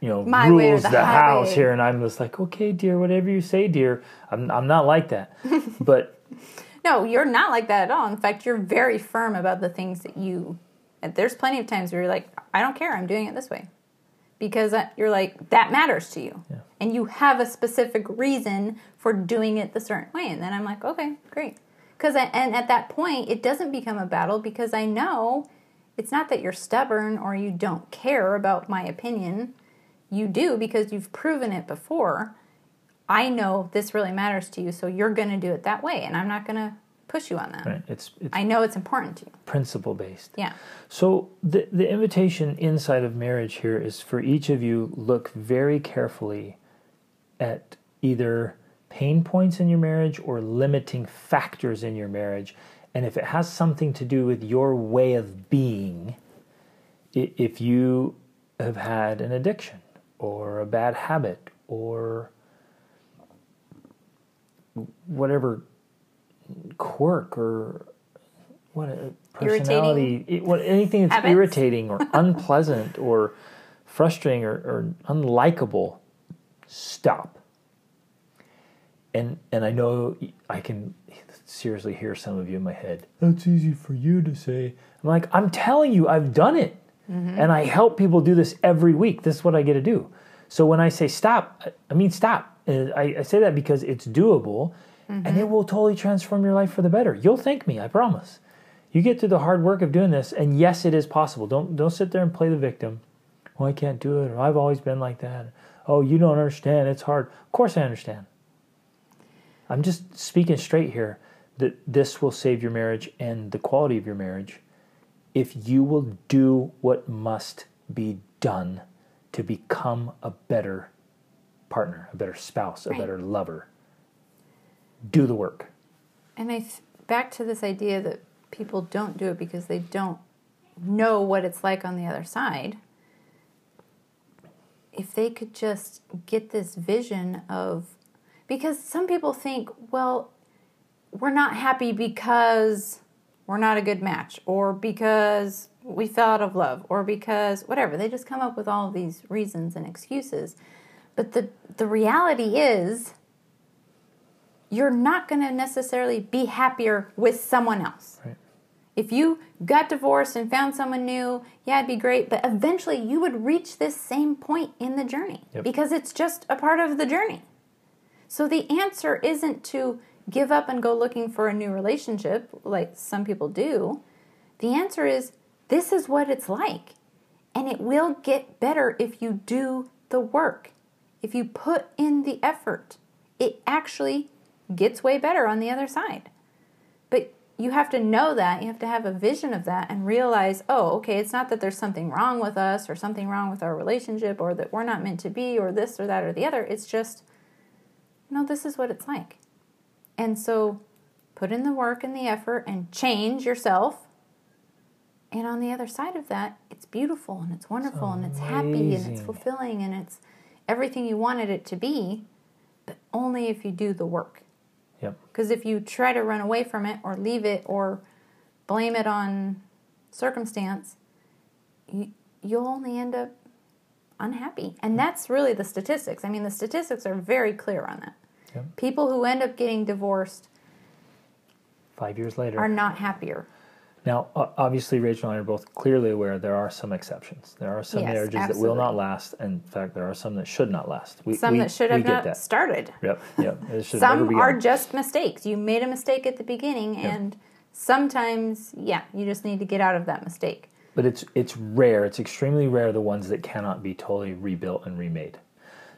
you know, My rules the the, house here, and I'm just like, okay, dear, whatever you say, dear. I'm I'm not like that, but No, you're not like that at all. In fact, you're very firm about the things that you. and There's plenty of times where you're like, I don't care, I'm doing it this way. Because uh, you're like, that matters to you. And you have a specific reason for doing it the certain way. And then I'm like, okay, great. Because and at that point, it doesn't become a battle because I know it's not that you're stubborn or you don't care about my opinion. You do because you've proven it before. I know this really matters to you, so you're going to do it that way, and I'm not going to push you on that. right, it's it's I know it's important to you. principle based. Yeah. So the the invitation inside of marriage here is for each of you look very carefully at either pain points in your marriage or limiting factors in your marriage and if it has something to do with your way of being if you have had an addiction or a bad habit or whatever quirk or what uh, a personality it, what anything that's Habits? irritating or unpleasant or frustrating or, or unlikable stop. And and i know i can seriously hear some of you in my head that's easy for you to say. I'm like i'm telling you i've done it Mm-hmm. and i help people do this every week. This is what i get to do. So when i say stop I- mean stop. Uh, I, I say that because it's doable and mm-hmm. it will totally transform your life for the better. You'll thank me i promise. You get through the hard work of doing this and yes it is possible. Don't don't sit there and play the victim. Well i can't do it or i've always been like that. Oh you don't understand it's hard. Of course i understand. I'm just speaking straight here that this will save your marriage and the quality of your marriage if you will do what must be done to become a better partner a better spouse a Right. better lover do the work And I th- back to this idea that people don't do it because they don't know what it's like on the other side. If they could just get this vision of because some people think, well, we're not happy because we're not a good match or because we fell out of love or because whatever. They just come up with all these reasons and excuses. But the the reality is you're not going to necessarily be happier with someone else. Right. If you got divorced and found someone new, yeah, it'd be great, but eventually you would reach this same point in the journey Yep. because it's just a part of the journey. So the answer isn't to give up and go looking for a new relationship like some people do. The answer is this is what it's like. And it will get better if you do the work. If you put in the effort, it actually gets way better on the other side. But you have to know that, you have to have a vision of that and realize, oh, okay, it's not that there's something wrong with us or something wrong with our relationship or that we're not meant to be or this or that or the other. It's just, no, this is what it's like. And so put in the work and the effort and change yourself. And on the other side of that, it's beautiful and it's wonderful and it's happy and it's fulfilling and it's everything you wanted it to be, but only if you do the work. yep Because if you try to run away from it or leave it or blame it on circumstance, you, you'll only end up unhappy. And hmm. that's really the statistics. I mean, the statistics are very clear on that. Yep. People who end up getting divorced five years later. are not happier. Now, obviously, Rachel and I are both clearly aware there are some exceptions. There are some Yes, marriages that will not last. and In fact, there are some that should not last. We, Some we- that should have not that. started. Yep, yep. It should have never Some are just mistakes. You made a mistake at the beginning, and sometimes, yeah, you just need to get out of that mistake. but it's it's rare. It's extremely rare the ones that cannot be totally rebuilt and remade.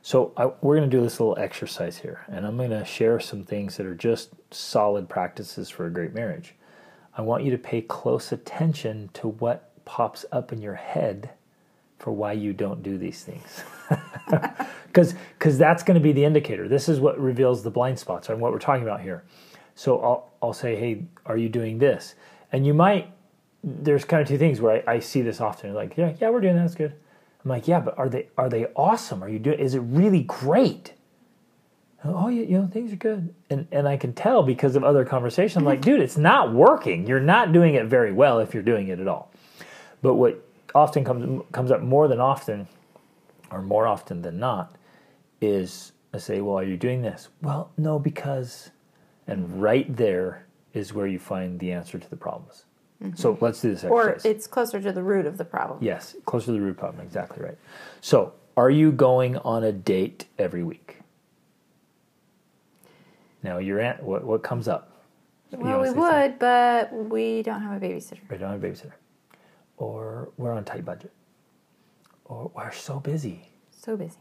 So I, we're going to do this little exercise here, and I'm going to share some things that are just solid practices for a great marriage. I want you to pay close attention to what pops up in your head for why you don't do these things. Because that's going to be the indicator. This is what reveals the blind spots and what we're talking about here. So I'll I'll say, hey, are you doing this? And you might. There's kind of two things where I, I see this often. Like, yeah, yeah, we're doing that. That's good. I'm like, yeah, but are they are they awesome? Are you doing? Is it really great? Oh, yeah, you know, things are good, and and I can tell because of other conversation. I'm like, mm-hmm. dude, it's not working. You're not doing it very well if you're doing it at all. But what often comes comes up more than often, or more often than not, is I say, "Well, are you doing this?" Well, no, because, and right there is where you find the answer to the problems. Mm-hmm. So let's do this exercise. Or it's closer to the root of the problem. yes, closer to the root problem. Exactly right. So, are you going on a date every week? Now, your aunt, what what comes up? Well, we say something? would, but we don't have a babysitter. We don't have a babysitter. Or we're on a tight budget. Or we're so busy. So busy.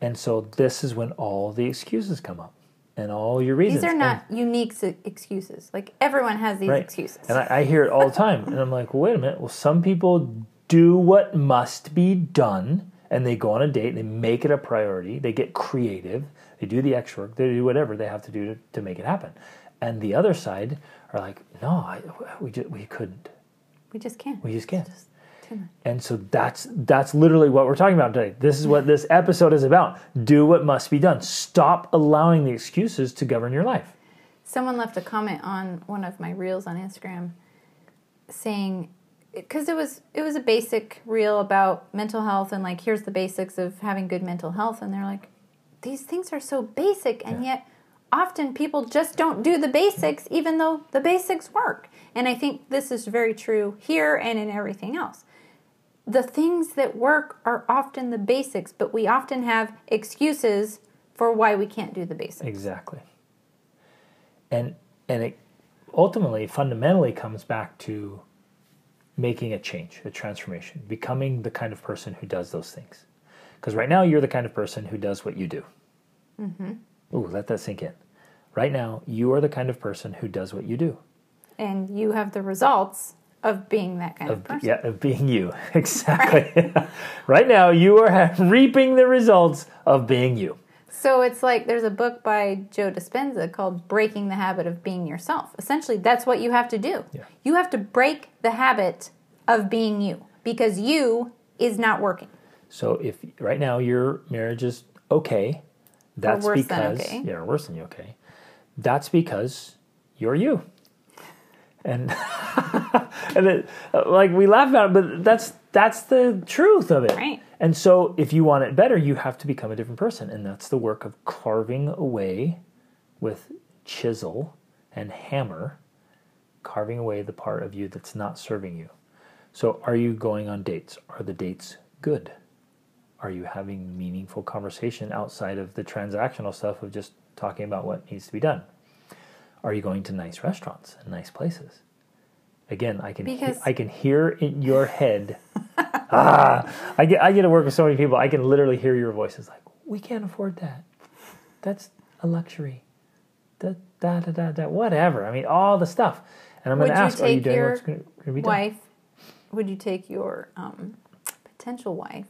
And so this is when all the excuses come up and all your reasons. These are And- not unique excuses. Like everyone has these right. excuses. And I, I hear it all the time. and I'm like, well, wait a minute. Well, some people do what must be done and they go on a date, and they make it a priority, they get creative, they do the extra work, they do whatever they have to do to, to make it happen. And the other side are like, no, I, we, just, we couldn't. we just can't. We just can't. Much. And so that's that's literally what we're talking about today. This is what this episode is about. Do what must be done. Stop allowing the excuses to govern your life. Someone left a comment on one of my reels on Instagram saying because it was it was a basic reel about mental health and like here's the basics of having good mental health and they're like these things are so basic and Yeah. yet often people just don't do the basics even though the basics work. And I think this is very true here and in everything else. The things that work are often the basics, but we often have excuses for why we can't do the basics. Exactly. And and it ultimately fundamentally comes back to making a change, a transformation, becoming the kind of person who does those things. Because right now you're the kind of person who does what you do. Mm-hmm. Ooh, let that sink in. Right now, you are the kind of person who does what you do. and you have the results of being that kind of, of, person. yeah, of being you. Exactly. Right. now, you are reaping the results of being you. So it's like there's a book by Joe Dispenza called Breaking the Habit of Being Yourself. Essentially, that's what you have to do. Yeah. You have to break the habit of being you because you is not working. So if right now your marriage is okay, that's worse than because okay. yeah, worse than you okay. That's because you're you. And and it, uh, like we laugh about it, but that's that's the truth of it. Right. And so if you want it better, you have to become a different person, and that's the work of carving away with chisel and hammer, carving away the part of you that's not serving you. So are you going on dates? Are the dates good? Are you having meaningful conversation outside of the transactional stuff of just talking about what needs to be done? Are you going to nice restaurants and nice places? Again, I can Because- I can hear in your head. ah, I get I get to work with so many people. I can literally hear your voices like, "We can't afford that. That's a luxury." Da da da da da. Whatever. I mean, all the stuff. And I'm going to you ask, are you doing what's going to be done? Wife, would you take your um, potential wife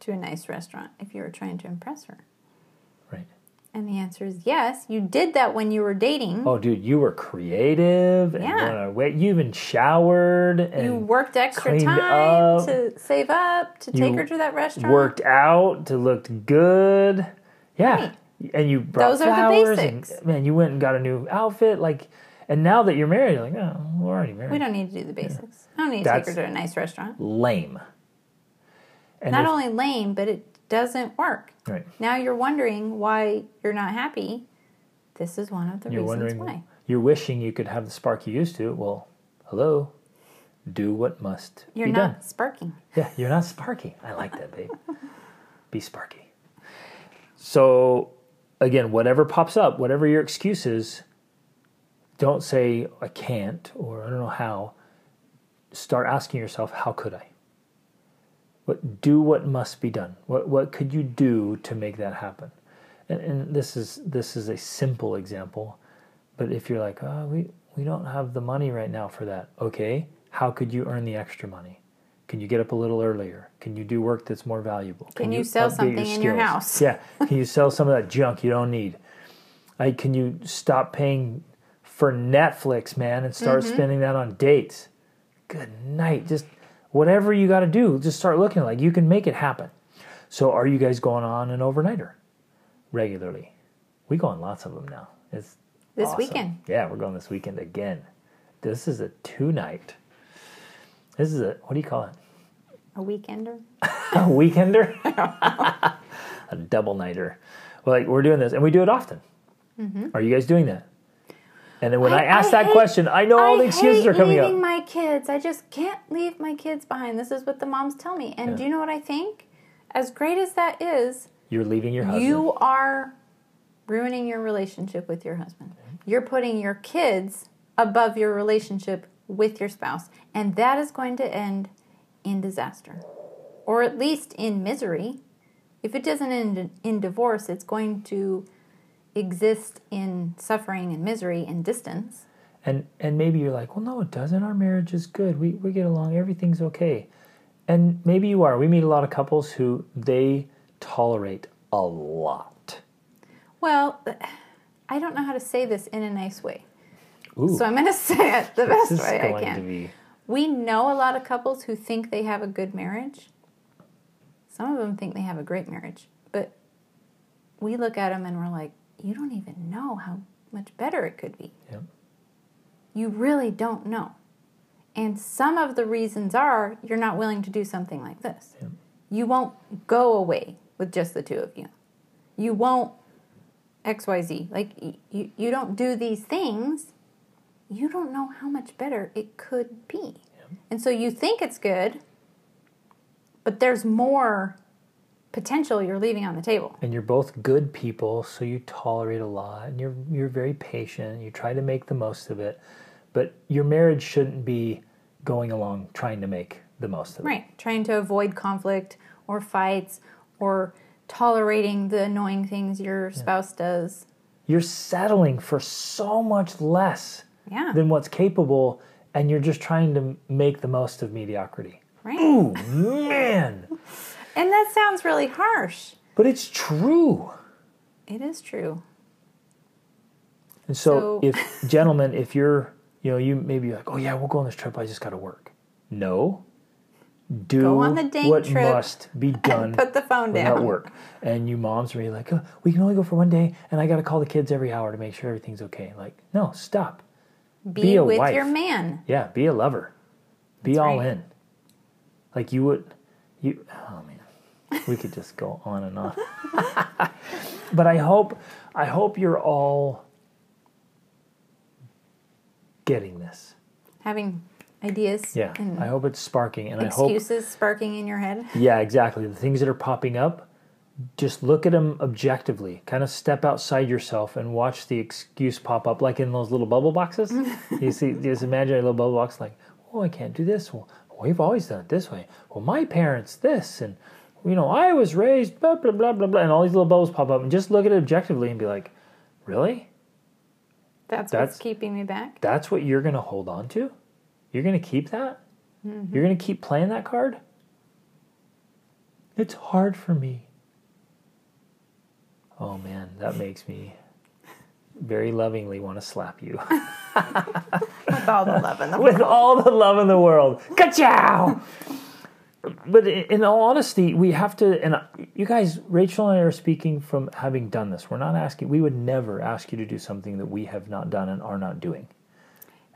to a nice restaurant if you were trying to impress her? And the answer is yes. You did that when you were dating. Oh, dude, you were creative. Yeah. You even showered and you worked extra time up. to save up to You take her to that restaurant. worked out to look good. Yeah. Right. And you brought Those are the flowers basics. and man, you went and got a new outfit. Like, and now that you're married, you're like, oh, we're already married. We don't need to do the basics. I don't need to That's- take her to a nice restaurant. Lame. And Not if- only lame, but it doesn't work. right. Now you're wondering why you're not happy. This is one of the You're reasons why. you're wishing you could have the spark you used to. Well, hello, do what must You're be not done. sparking. Yeah, you're not sparky. I like that, babe. Be sparky. So, again, whatever pops up, whatever your excuse is, don't say, I can't or I don't know how. Start asking yourself, how could I? What, do what must be done. What, what could you do to make that happen? And, and this is this is a simple example, but if you're like, oh, we we don't have the money right now for that. Okay, how could you earn the extra money? Can you get up a little earlier? Can you do work that's more valuable? Can you sell update something in your house? Yeah. Can you sell some of that junk you don't need? Like, can you stop paying for Netflix, man, and start Mm-hmm. spending that on dates? Good night. Just whatever you got to do, just start looking like you can make it happen. So, are you guys going on an overnighter regularly? We go on lots of them now. It's This awesome. weekend. Yeah, we're going this weekend again. This is a two night. This is a what do you call it? A weekender? A weekender? a double nighter. Well, like we're doing this, and we do it often. Mm-hmm. Are you guys doing that? And then when I, Mm-hmm. I- ask I that hate- question, I know all the excuses are coming. I'm leaving up. my kids. I just can't leave my kids behind. This is what the moms tell me. And Yeah. do you know what I think? As great as that is, You're leaving your husband. you are ruining your relationship with your husband. You're putting your kids above your relationship with your spouse. And that is going to end in disaster, or at least in misery. If it doesn't end in divorce, it's going to exist in suffering and misery and distance. And and maybe you're like, well, no, it doesn't. Our marriage is good. We we get along. Everything's okay. And maybe you are. We meet a lot of couples who they tolerate a lot. Well, I don't know how to say this in a nice way. Ooh, So I'm going to say it the best this is way I can. to be. We know a lot of couples who think they have a good marriage. Some of them think they have a great marriage, but we look at them and we're like, you don't even know how much better it could be. You really don't know. And some of the reasons are you're not willing to do something like this. You won't go away with just the two of you. You won't XYZ. Like, you, you don't do these things. You don't know how much better it could be. And so you think it's good, but there's more potential you're leaving on the table. and you're both good people, so you tolerate a lot, and you're you're very patient. You try to make the most of it, but your marriage shouldn't be going along trying to make the most of it. Right. Trying to avoid conflict or fights or tolerating the annoying things your spouse does. You're settling for so much less Yeah. than what's capable, and you're just trying to make the most of mediocrity. right. Ooh, man! And that sounds really harsh. But it's true. It is true. And so, So- if gentlemen, if you're, you know, you maybe like, oh yeah, we'll go on this trip. I just got to work. No, do Go on the dang what trip must be done Put the phone down. down. work. And you moms are really like, oh, we can only go for one day, and I got to call the kids every hour to make sure everything's okay. Like, no, stop. Be, Be a with wife. your man. Yeah, be a lover. Be That's all right. in. Like you would, you. Oh man, we could just go on and on. but I hope, I hope you're all getting this. Having ideas Yeah, I hope it's sparking, and I hope. excuses sparking in your head. Yeah, exactly. The things that are popping up, just look at them objectively. Kind of step outside yourself and watch the excuse pop up, like in those little bubble boxes. you see, just imagine a little bubble box, like, oh, I can't do this. Well, we've always done it this way. Well, my parents this, and you know, I was raised blah blah blah blah blah, and all these little bubbles pop up, and just look at it objectively and be like, really? That's, That's- what's keeping me back. That's what you're going to hold on to? You're going to keep that? Mm-hmm. You're going to keep playing that card? It's hard for me. Oh man, that makes me very lovingly want to slap you With all the love in the with all the love in the world. Ka-chow! But in all honesty, we have to, and you guys, Rachel and I are speaking from having done this. We're not asking, we would never ask you to do something that we have not done and are not doing.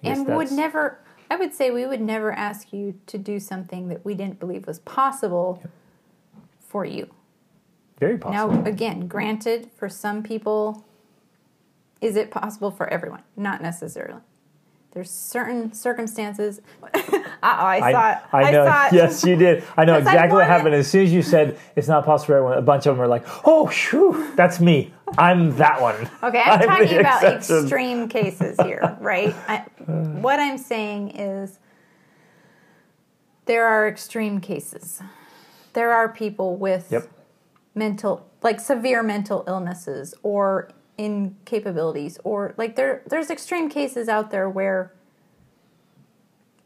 And would never i would say we would never ask you to do something that we didn't believe was possible for you Very possible. now again granted for some people Is it possible for everyone? Not necessarily. There's certain circumstances. Uh-oh, I saw it. I know. saw it. Yes, you did. I know I exactly what happened. As soon as you said it's not possible for everyone, a bunch of them were like, "Oh, shoo, that's me. I'm that one." Okay, I'm, the talking about exception. extreme cases here, right? I, what I'm saying is there are extreme cases. There are people with Yep. mental, like severe mental illnesses or incapabilities, or like there, there's extreme cases out there where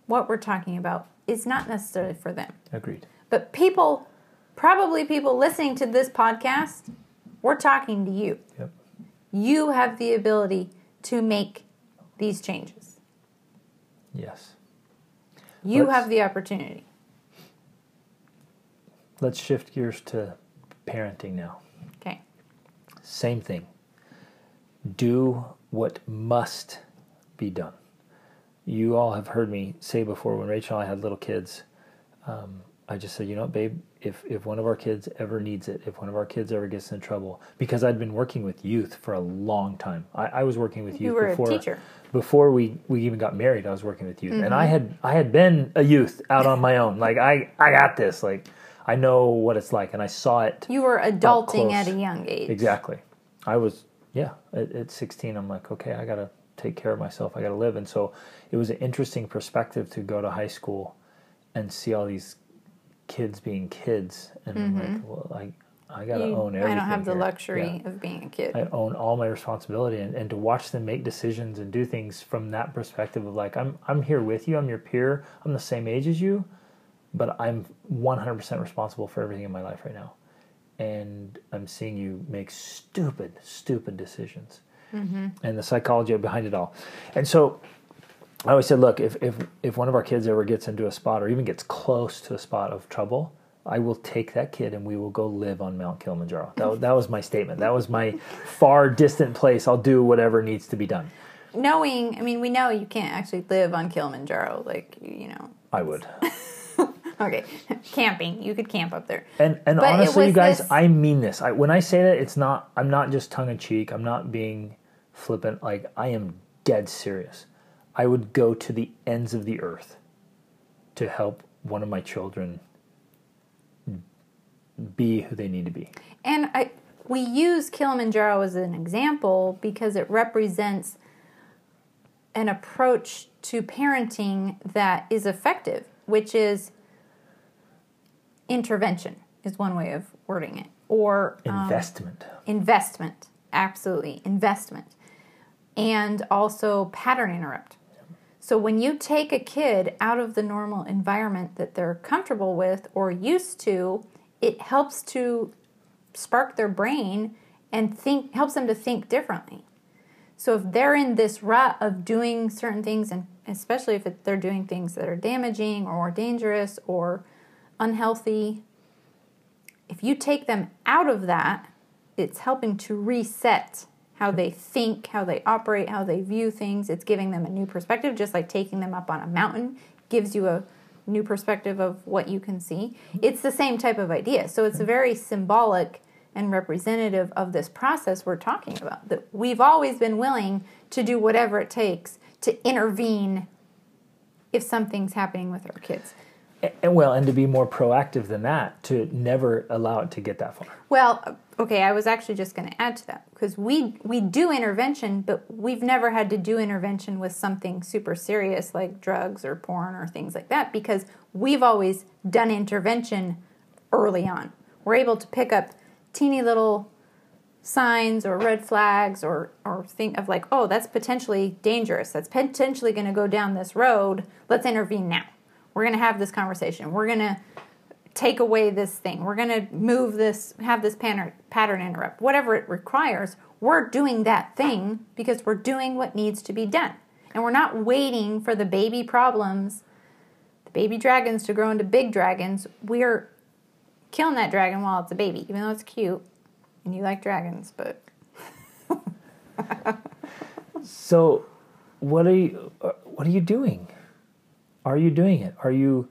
what we're talking about is not necessarily for them. Agreed. But people, probably people listening to this podcast, we're talking to you Yep. you have the ability to make these changes. Yes. You Let's- have the opportunity. Let's shift gears to parenting now. Okay. Same thing. Do what must be done. You all have heard me say before when Rachel and I had little kids, um, I just said, you know what, babe, if, if one of our kids ever needs it, if one of our kids ever gets in trouble, because I'd been working with youth for a long time. I, I was working with youth You before teacher. before we, we even got married, I was working with youth. And Mm-hmm. I had I had been a youth out on my own. Like I, I got this. Like I know what it's like and I saw it You were adulting at a young age. Exactly. I was, yeah, at, at 16, I'm like, okay, I got to take care of myself. I got to live. And so it was an interesting perspective to go to high school and see all these kids being kids. And I'm like, well, I, I got to Mm-hmm. You- own everything. I don't have the here. luxury Yeah. of being a kid. I own all my responsibility and, and to watch them make decisions and do things from that perspective of like I'm I'm here with you, I'm your peer, I'm the same age as you, but I'm 100% responsible for everything in my life right now. And I'm seeing you make stupid, stupid decisions. Mm-hmm. And the psychology behind it all. And so I always said, look, if, if, if one of our kids ever gets into a spot or even gets close to a spot of trouble, I will take that kid and we will go live on Mount Kilimanjaro. That, that was my statement. That was my far distant place. I'll do whatever needs to be done. Knowing, I mean, we know you can't actually live on Kilimanjaro. Like, you know. I would. Okay. Camping. You could camp up there. And and But honestly, you guys, this- I mean this. I, when I say that, it's not. I'm not just tongue in cheek. I'm not being flippant. Like I am dead serious. I would go to the ends of the earth to help one of my children be who they need to be. And I, we use Kilimanjaro as an example because it represents an approach to parenting that is effective, which is intervention, is one way of wording it, or um, Investment. investment. Absolutely, investment. And also pattern interrupt. So when you take a kid out of the normal environment that they're comfortable with or used to, it helps to spark their brain and think helps them to think differently. So if they're in this rut of doing certain things and especially if it, they're doing things that are damaging or dangerous or unhealthy, if you take them out of that, it's helping to reset how they think, how they operate, how they view things. It's giving them a new perspective, just like taking them up on a mountain gives you a new perspective of what you can see. It's the same type of idea. So it's very symbolic and representative of this process we're talking about. That we've always been willing to do whatever it takes to intervene if something's happening with our kids. And well, and to be more proactive than that, to never allow it to get that far. Well, okay, I was actually just going to add to that because we we do intervention, but we've never had to do intervention with something super serious like drugs or porn or things like that because we've always done intervention early on. We're able to pick up teeny little signs or red flags or or think of like, "Oh, that's potentially dangerous. That's potentially going to go down this road. Let's intervene now." We're going to have this conversation. We're going to take away this thing. We're going to move this, have this pattern, pattern interrupt, whatever it requires. We're doing that thing because we're doing what needs to be done. And we're not waiting for the baby problems, the baby dragons to grow into big dragons. We're killing that dragon while it's a baby, even though it's cute and you like dragons, but So, what are you? uh, What are you doing? Are you doing it? Are you?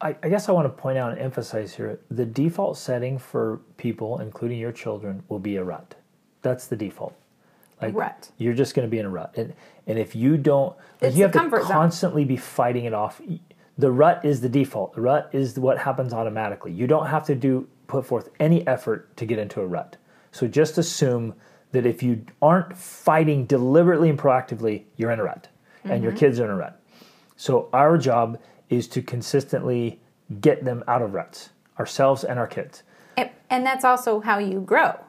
I, I guess I want to point out and emphasize here: the default setting for people, including your children, will be a rut. That's the default. Like rut. You're just going to be in a rut, and and if you don't, like It's you have to comfort zone. constantly be fighting it off. The rut is the default. The rut is what happens automatically. You don't have to do put forth any effort to get into a rut. So just assume that if you aren't fighting deliberately and proactively, you're in a rut, and Mm-hmm. your kids are in a rut. So our job is to consistently get them out of ruts, ourselves and our kids. And, and that's also how you grow.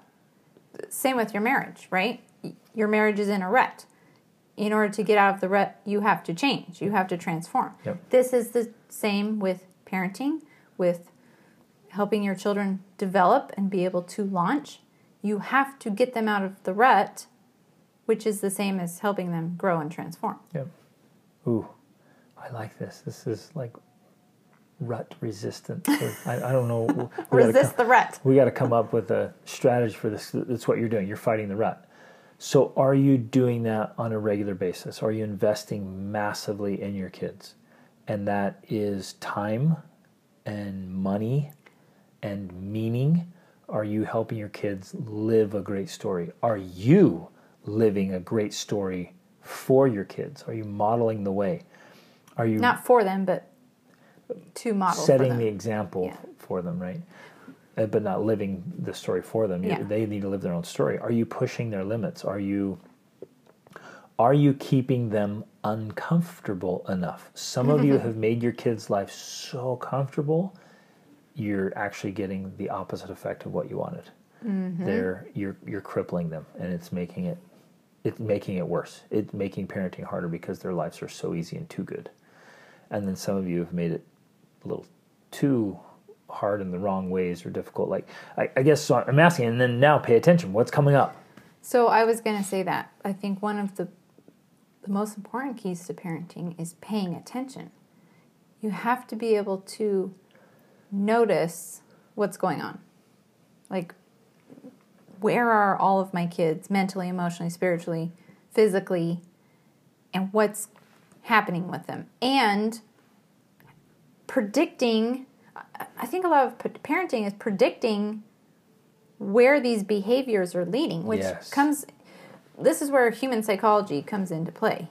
Same with your marriage, right? Your marriage is in a rut. In order to get out of the rut, you have to change. You have to transform. Yep. This is the same with parenting, with helping your children develop and be able to launch. You have to get them out of the rut, which is the same as helping them grow and transform. Yep. Ooh, I like this. This is like rut resistant. I, I don't know. Resist come- the rut. We got to come up with a strategy for this. That's what you're doing. You're fighting the rut. So, are you doing that on a regular basis? Are you investing massively in your kids? And that is time and money and meaning. Are you helping your kids live a great story? Are you living a great story for your kids? Are you modeling the way? Are you Not for them, but to model for setting the example Yeah. for them, right? Uh, but not living the story for them. Yeah. They need to live their own story. Are you pushing their limits? Are you are you keeping them uncomfortable enough? Some of you have made your kids' life so comfortable, you're actually getting the opposite effect of what you wanted. Mm-hmm. They're you're you're crippling them, and it's making it it's making it worse. It's making parenting harder because their lives are so easy and too good. And then some of you have made it a little too hard in the wrong ways or difficult. Like I, I guess so I'm asking, and then now pay attention. What's coming up? So I was going to say that. I think one of the the most important keys to parenting is paying attention. You have to be able to notice what's going on. Like where are all of my kids mentally, emotionally, spiritually, physically, and what's happening with them? And predicting I- think a lot of parenting is predicting where these behaviors are leading, which Yes. comes this is where human psychology comes into play.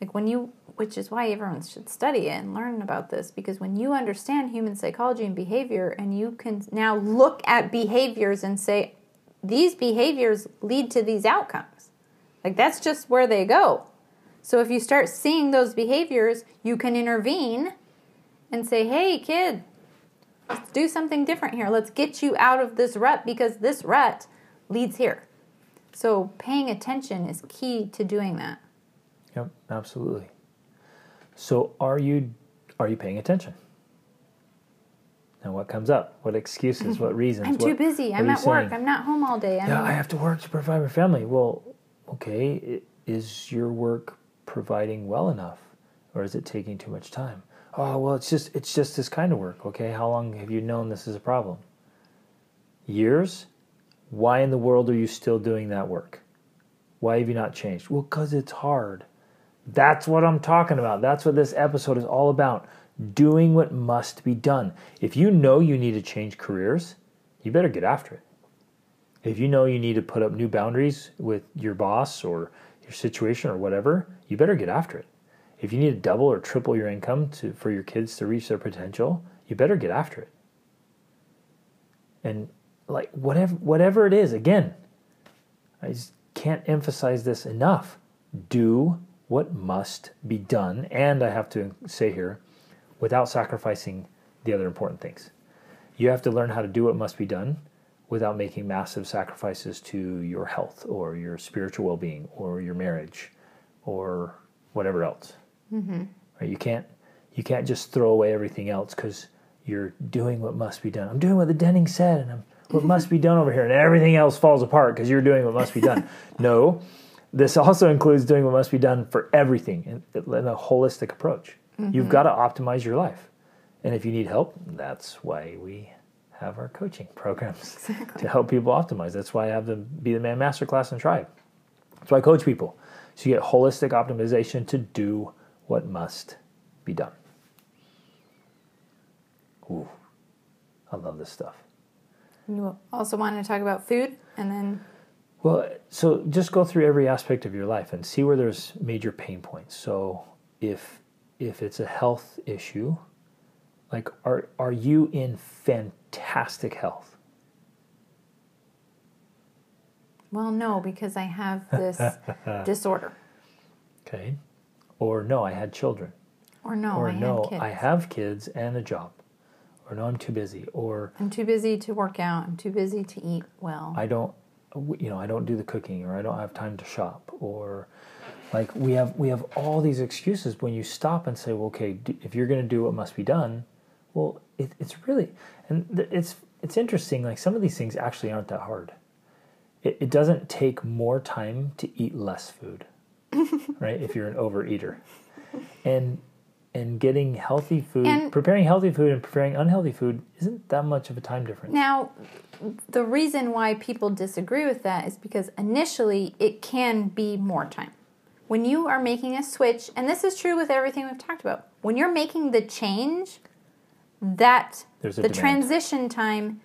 Like when you which is why everyone should study it and learn about this because when you understand human psychology and behavior and you can now look at behaviors and say these behaviors lead to these outcomes. Like that's just where they go. So if you start seeing those behaviors, you can intervene and say, "Hey kid, let's do something different here. Let's get you out of this rut because this rut leads here. So paying attention is key to doing that. Yep, absolutely. So are you are you paying attention? Now what comes up? What excuses? What reasons? I'm too busy. I'm at work. saying? I'm not home all day. I'm yeah, I have to work to provide my family. Well, okay, is your work providing well enough, or is it taking too much time? Oh, well, it's just it's just this kind of work. Okay, how long have you known this is a problem? Years. Why in the world are you still doing that work? Why have you not changed? Well, because it's hard. That's what I'm talking about. That's what this episode is all about. Doing what must be done. If you know you need to change careers, you better get after it. If you know you need to put up new boundaries with your boss or your situation or whatever, you better get after it. If you need to double or triple your income to for your kids to reach their potential, you better get after it. And like whatever whatever it is, again, I just can't emphasize this enough. Do what must be done, and I have to say here, without sacrificing the other important things. You have to learn how to do what must be done without making massive sacrifices to your health or your spiritual well-being or your marriage or whatever else. Mm-hmm. Right? You can't you can't just throw away everything else because you're doing what must be done. I'm doing what the Denning said, and I'm what must be done over here, and everything else falls apart because you're doing what must be done. no, this also includes doing what must be done for everything in, in a holistic approach. You've got to optimize your life, and if you need help, that's why we have our coaching programs to help people optimize. That's why I have the Be the Man Masterclass and Tribe. That's why I coach people. So you get holistic optimization to do what must be done. Ooh, I love this stuff. You also want to talk about food and then Well, so just go through every aspect of your life and see where there's major pain points. So if if it's a health issue, like are are you in fantastic health? Well, no, because I have this disorder. Okay. Or no, I had children. Or no, or I no, had kids. I have kids and a job. Or no, I'm too busy. Or I'm too busy to work out. I'm too busy to eat well. I don't you know, I don't do the cooking or I don't have time to shop or like we have we have all these excuses when you stop and say, well, okay, if you're going to do what must be done, well, it, it's really and it's it's interesting. Like some of these things actually aren't that hard. It, it doesn't take more time to eat less food, right? If you're an overeater, and and getting healthy food, And- preparing healthy food and preparing unhealthy food isn't that much of a time difference. Now, the reason why people disagree with that is because initially it can be more time. When you are making a switch, and this is true with everything we've talked about, when you're making the change, that There's a the demand. transition time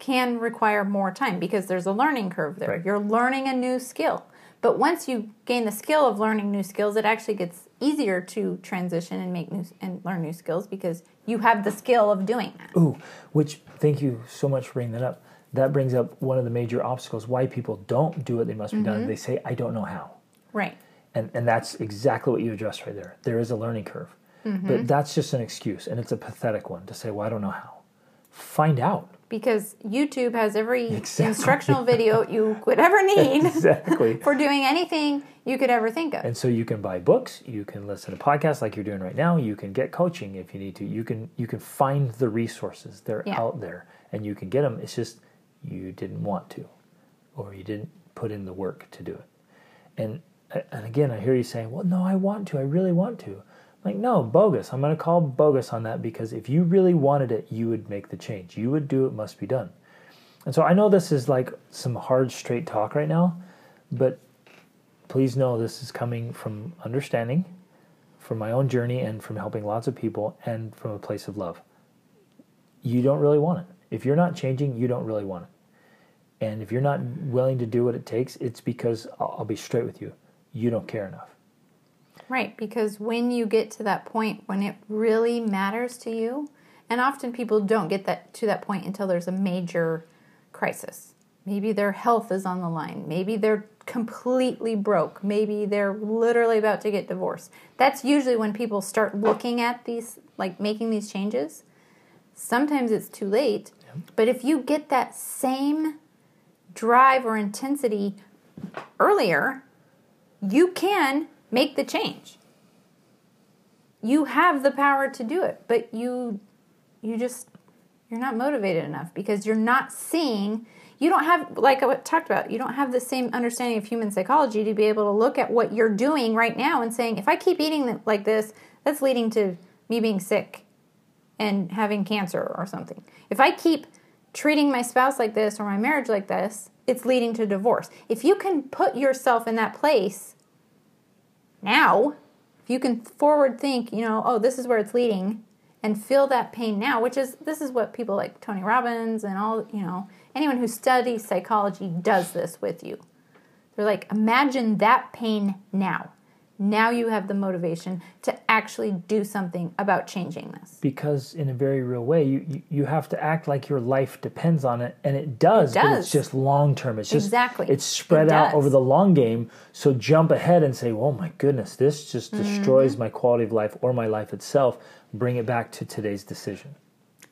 can require more time because there's a learning curve there. Right. You're learning a new skill. But once you gain the skill of learning new skills, it actually gets easier to transition and make new and learn new skills because you have the skill of doing that. Ooh, which thank you so much for bringing that up. That brings up one of the major obstacles why people don't do what they must be Mm-hmm. done. They say, I don't know how. Right. And, and that's exactly what you addressed right there. There is a learning curve. Mm-hmm. But that's just an excuse, and it's a pathetic one to say, well, I don't know how. Find out. Because YouTube has every Exactly. instructional video you could ever need Exactly. for doing anything you could ever think of. And so you can buy books, you can listen to podcasts like you're doing right now, you can get coaching if you need to. You can you can find the resources. They're Yeah. out there and you can get them. It's just you didn't want to or you didn't put in the work to do it. And and again, I hear you saying, "Well, no, I want to. I really want to." Like, "No, bogus. I'm going to call bogus on that because if you really wanted it, you would make the change. You would do it must be done." And so I know this is like some hard straight talk right now, but please know this is coming from understanding, from my own journey, and from helping lots of people, and from a place of love. You don't really want it. If you're not changing, you don't really want it. And if you're not willing to do what it takes, it's because I'll, I'll be straight with you. You don't care enough. Right, because when you get to that point when it really matters to you, and often people don't get that to that point until there's a major crisis. Maybe their health is on the line. Maybe they're completely broke. Maybe they're literally about to get divorced. That's usually when people start looking at these like making these changes. Sometimes it's too late. But if you get that same drive or intensity earlier, you can make the change. You have the power to do it, but you you just you're not motivated enough because you're not seeing you don't have like I talked about, you don't have the same understanding of human psychology to be able to look at what you're doing right now and saying if I keep eating like this, that's leading to me being sick and having cancer or something. If I keep treating my spouse like this or my marriage like this, it's leading to divorce. If you can put yourself in that place now, if you can forward think, you know, oh, this is where it's leading and feel that pain now, which is this is what people like Tony Robbins and all, you know, anyone who studies psychology does this with you. They're like, imagine that pain now. Now you have the motivation to actually do something about changing this. Because in a very real way, you, you, you have to act like your life depends on it, and it does. But does. it's just long term. It's just Exactly. It's spread It out over the long game. So jump ahead and say, "Oh my goodness, this just Mm-hmm. destroys my quality of life or my life itself." Bring it back to today's decision.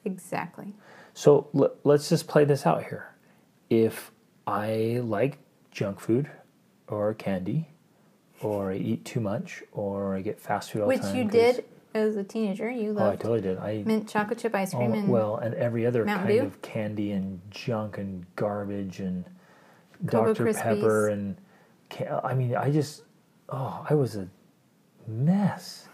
Exactly. So l- let's just play this out here. If I like junk food or candy, or I eat too much, or I get fast food all Which the time, Which you did as a teenager. You loved. Oh, I totally did. I mint chocolate chip ice cream Oh, and well, and every other Mountain kind Dew? of candy and junk and garbage and Cocoa Dr. Pepper and I mean, I just oh, I was a mess.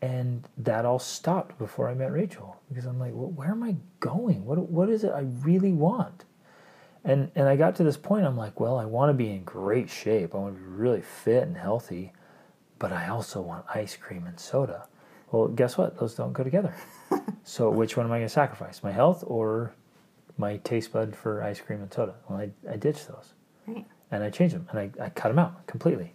And that all stopped before I met Rachel because I'm like, well, where am I going? What what is it I really want? And and I got to this point. I'm like, well, I want to be in great shape. I want to be really fit and healthy, but I also want ice cream and soda. Well, guess what? Those don't go together. so which one am I going to sacrifice? My health or my taste bud for ice cream and soda? Well, I, I ditched those. Right. And I changed them and I, I cut them out completely.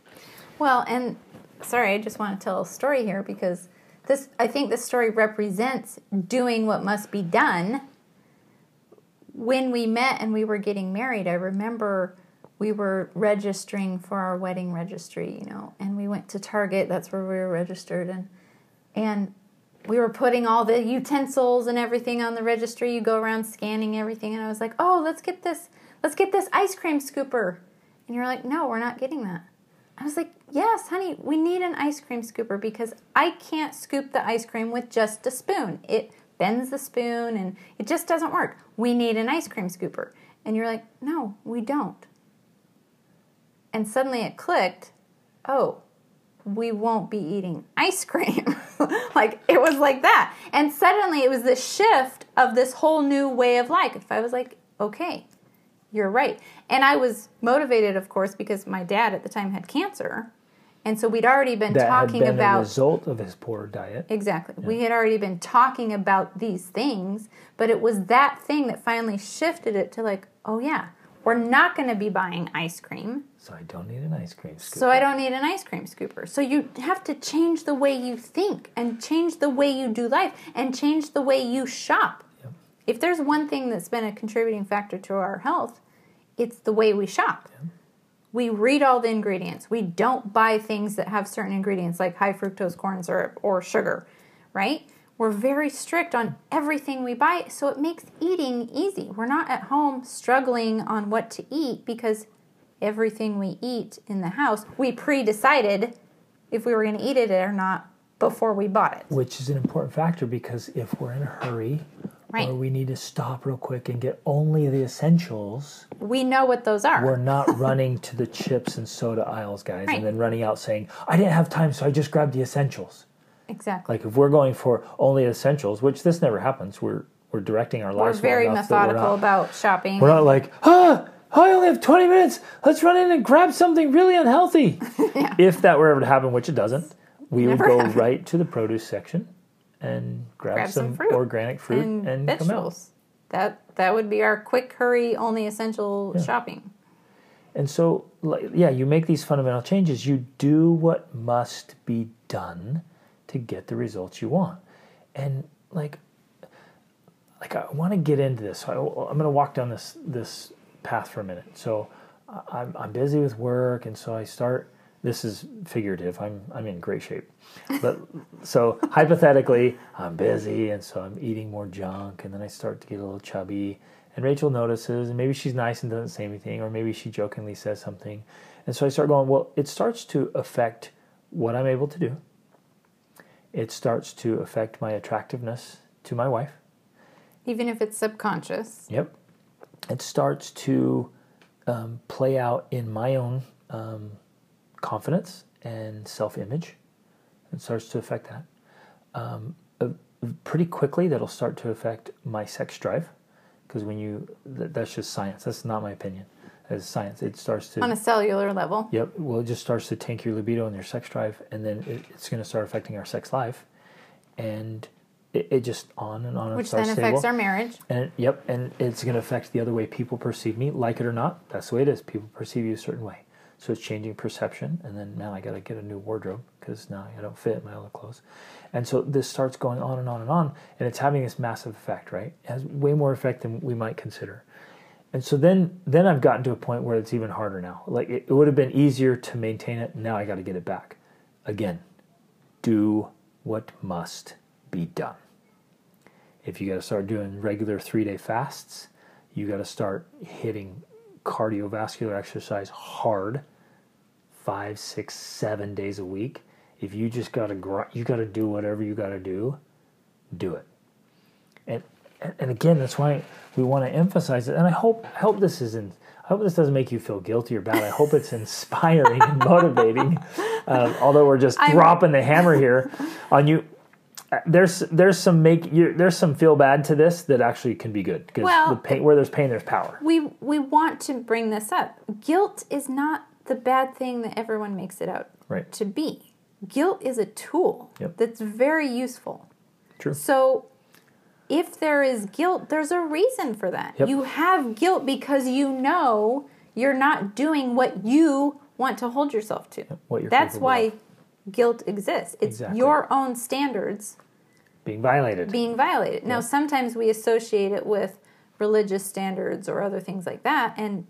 Well, and sorry, I just want to tell a story here because this I think this story represents doing what must be done. When we met and we were getting married, I remember we were registering for our wedding registry, you know, and we went to Target, that's where we were registered and and we were putting all the utensils and everything on the registry. You go around scanning everything and I was like, "Oh, let's get this let's get this ice cream scooper." And you're like, "No, we're not getting that." I was like, yes, honey, we need an ice cream scooper because I can't scoop the ice cream with just a spoon. It bends the spoon and it just doesn't work. We need an ice cream scooper. And you're like, no, we don't. And suddenly it clicked oh, we won't be eating ice cream. like it was like that. And suddenly it was the shift of this whole new way of life. If I was like, okay, you're right. And I was motivated, of course, because my dad at the time had cancer. And so we'd already been That talking had been about a result of his poor diet. Exactly. We had already been talking about these things, but it was that thing that finally shifted it to like, oh yeah, we're not going to be buying ice cream, So I don't need an ice cream scoop. so I don't need an ice cream scooper. So you have to change the way you think and change the way you do life and change the way you shop. Yep. If there's one thing that's been a contributing factor to our health, it's the way we shop. We read all the ingredients. We don't buy things that have certain ingredients like high fructose corn syrup or sugar, right? We're very strict on everything we buy, so it makes eating easy. We're not at home struggling on what to eat because everything we eat in the house, we pre decided if we were going to eat it or not before we bought it. Which is an important factor because if we're in a hurry Right. or we need to stop real quick and get only the essentials, We know what those are. we're not running to the chips and soda aisles, guys, Right. and then running out saying, I didn't have time, so I just grabbed the essentials. exactly. Like if we're going for only essentials, which this never happens, we're we're directing our we're lives well very enough we're very methodical not- about shopping. We're not like, ah, I only have 20 minutes. Let's run in and grab something really unhealthy. If that were ever to happen, which it doesn't, we Never would go happened. right to the produce section and grab, Grab some some, fruit organic fruit and, and, vegetables. That that would be our quick, hurry, only essential shopping. And so, yeah, you make these fundamental changes. You do what must be done to get the results you want. And like, like I want to get into this. So I, I'm going to walk down this this path for a minute. So I'm I'm busy with work, and so I start. This is figurative. I'm I'm in great shape, but so hypothetically, I'm busy, and so I'm eating more junk, and then I start to get a little chubby. And Rachel notices, and maybe she's nice and doesn't say anything, or maybe she jokingly says something, and so I start going. Well, it starts to affect what I'm able to do. It starts to affect my attractiveness to my wife. Even if it's subconscious. Yep. It starts to um, play out in my own um, confidence and self image. It starts to affect that. Um, uh, pretty quickly, that'll start to affect my sex drive. Because when you, th- that's just science. That's not my opinion. That's science. It starts to. On a cellular level. Yep. Well, it just starts to tank your libido and your sex drive, and then it, it's going to start affecting our sex life, and it, it just on and on. and Which then stable. affects our marriage. And yep, and it's going to affect the other way people perceive me, like it or not. That's the way it is. People perceive you a certain way, so it's changing perception. And then now I got to get a new wardrobe because now I don't fit my other clothes. And so this starts going on and on and on, and it's having this massive effect. Right, it has way more effect than we might consider. And so then, then I've gotten to a point where it's even harder now. Like it, it would have been easier to maintain it. Now I got to get it back. Again, do what must be done. If you got to start doing regular three day fasts, you got to start hitting cardiovascular exercise hard, five, six, seven days a week. If you just got to grind, you got to do whatever you got to do, do it. And and- and again, that's why we want to emphasize it. And I hope I hope this isn't. I hope this doesn't make you feel guilty or bad. I hope it's inspiring and motivating. Um, although we're just I'm- dropping the hammer here on you. There's there's some make you there's some feel bad to this that actually can be good because Well- the pain where there's pain there's power. We we want to bring this up. Guilt is not the bad thing that everyone makes it out Right. to be. Guilt is a tool Yep. that's very useful. True. So if there is guilt, there's a reason for that. Yep. You have guilt because you know You're not doing what you want to hold yourself to. what you're That's why of. Guilt exists. It's Exactly. your own standards being violated. being violated. Now, Yeah. sometimes we associate it with religious standards or other things like that, and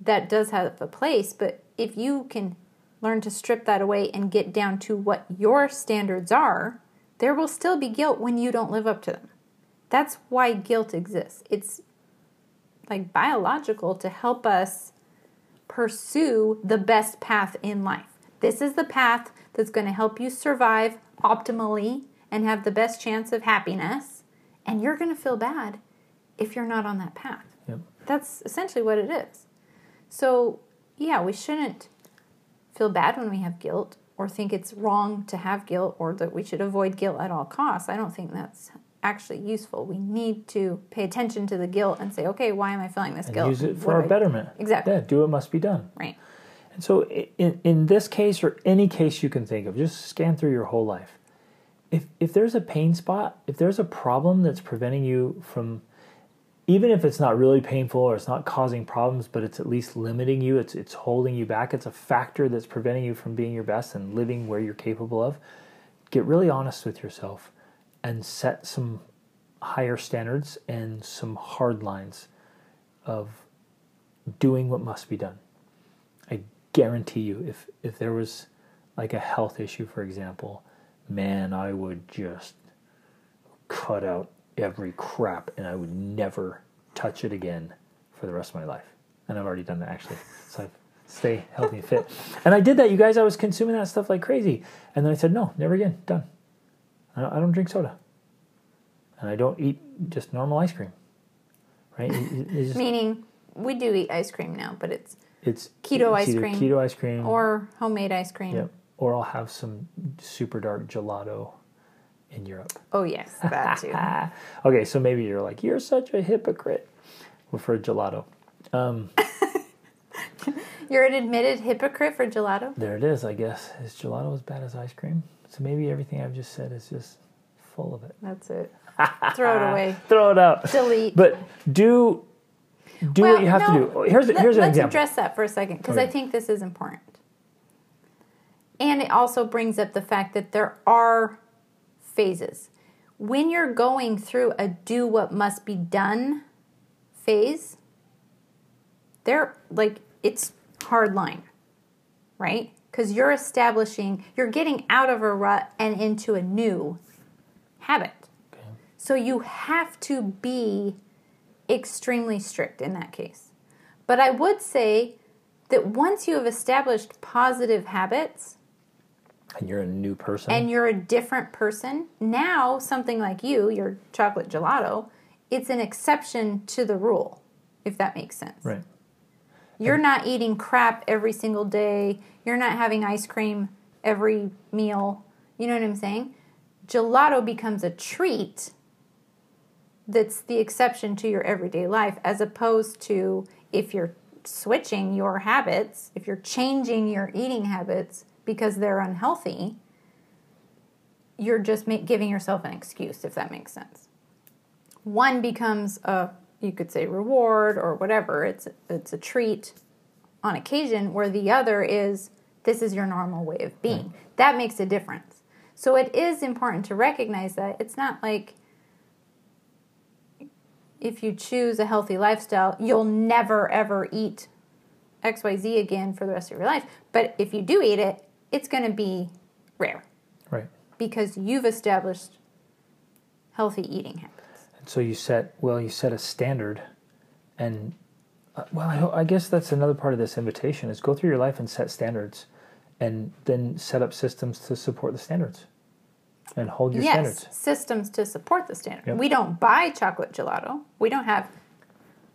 that does have a place. But if you can learn to strip that away and get down to what your standards are, there will still be guilt when you don't live up to them. That's why guilt exists. It's like biological to help us pursue the best path in life. This is the path that's going to help you survive optimally and have the best chance of happiness. And you're going to feel bad if you're not on that path. Yep. That's essentially what it is. So, yeah, we shouldn't feel bad when we have guilt or think it's wrong to have guilt or that we should avoid guilt at all costs. I don't think that's actually useful. We need to pay attention to the guilt and say, okay, why am I feeling this and guilt? use it for What our do I- betterment. Exactly. Yeah, do what must be done. Right. And so, in, in this case or any case you can think of, just scan through your whole life. If, if there's a pain spot, if there's a problem that's preventing you from, even if it's not really painful or it's not causing problems, but it's at least limiting you, it's, it's holding you back, it's a factor that's preventing you from being your best and living where you're capable of, get really honest with yourself and set some higher standards and some hard lines of doing what must be done. Guarantee you, if if there was like a health issue, for example, man, I would just cut out every crap and I would never touch it again for the rest of my life. And I've already done that actually. So I stay healthy and fit. And I did that, you guys. I was consuming that stuff like crazy. And then I said, no, never again. Done. I don't, I don't drink soda. And I don't eat just normal ice cream. Right? It- it- just- Meaning, we do eat ice cream now, but it's it's Keto it's ice cream Keto ice cream or homemade ice cream. Yep. Or I'll have some super dark gelato in Europe. Oh, yes, that too. Okay, so maybe you're like, you're such a hypocrite for gelato. Um, You're an admitted hypocrite for gelato? there it is, I guess. Is gelato as bad as ice cream? So maybe everything I've just said is just full of it. That's it. Throw it away. Throw it out. Delete. But do do Well, what you have no, to do. Oh, here's Let, here's an us example. address that for a second because I think this is important. And it also brings up the fact that there are phases. When you're going through a do what must be done phase, there like it's hard line, right? Because you're establishing, you're getting out of a rut and into a new habit. Okay. So you have to be extremely strict in that case. But I would say that once you have established positive habits And you're a new person. and you're a different person, now something like you, your chocolate gelato, it's an exception to the rule, if that makes sense. right. You're not eating crap every single day. You're not having ice cream every meal. You know what I'm saying? Gelato becomes a treat that's the exception to your everyday life, as opposed to if you're switching your habits, if you're changing your eating habits because they're unhealthy, you're just make, giving yourself an excuse, if that makes sense. One becomes a you could say reward or whatever. It's it's a treat on occasion, where the other is this is your normal way of being. That makes a difference. So it is important to recognize that it's not like if you choose a healthy lifestyle, you'll never ever eat XYZ again for the rest of your life. But if you do eat it, it's going to be rare Right. because you've established healthy eating habits. And so you set well, you set a standard, and uh, well, I, ho- I guess that's another part of this invitation is go through your life and set standards, and then set up systems to support the standards, and hold your yes, standards. systems to support the standard. Yep. We don't buy chocolate gelato. We don't have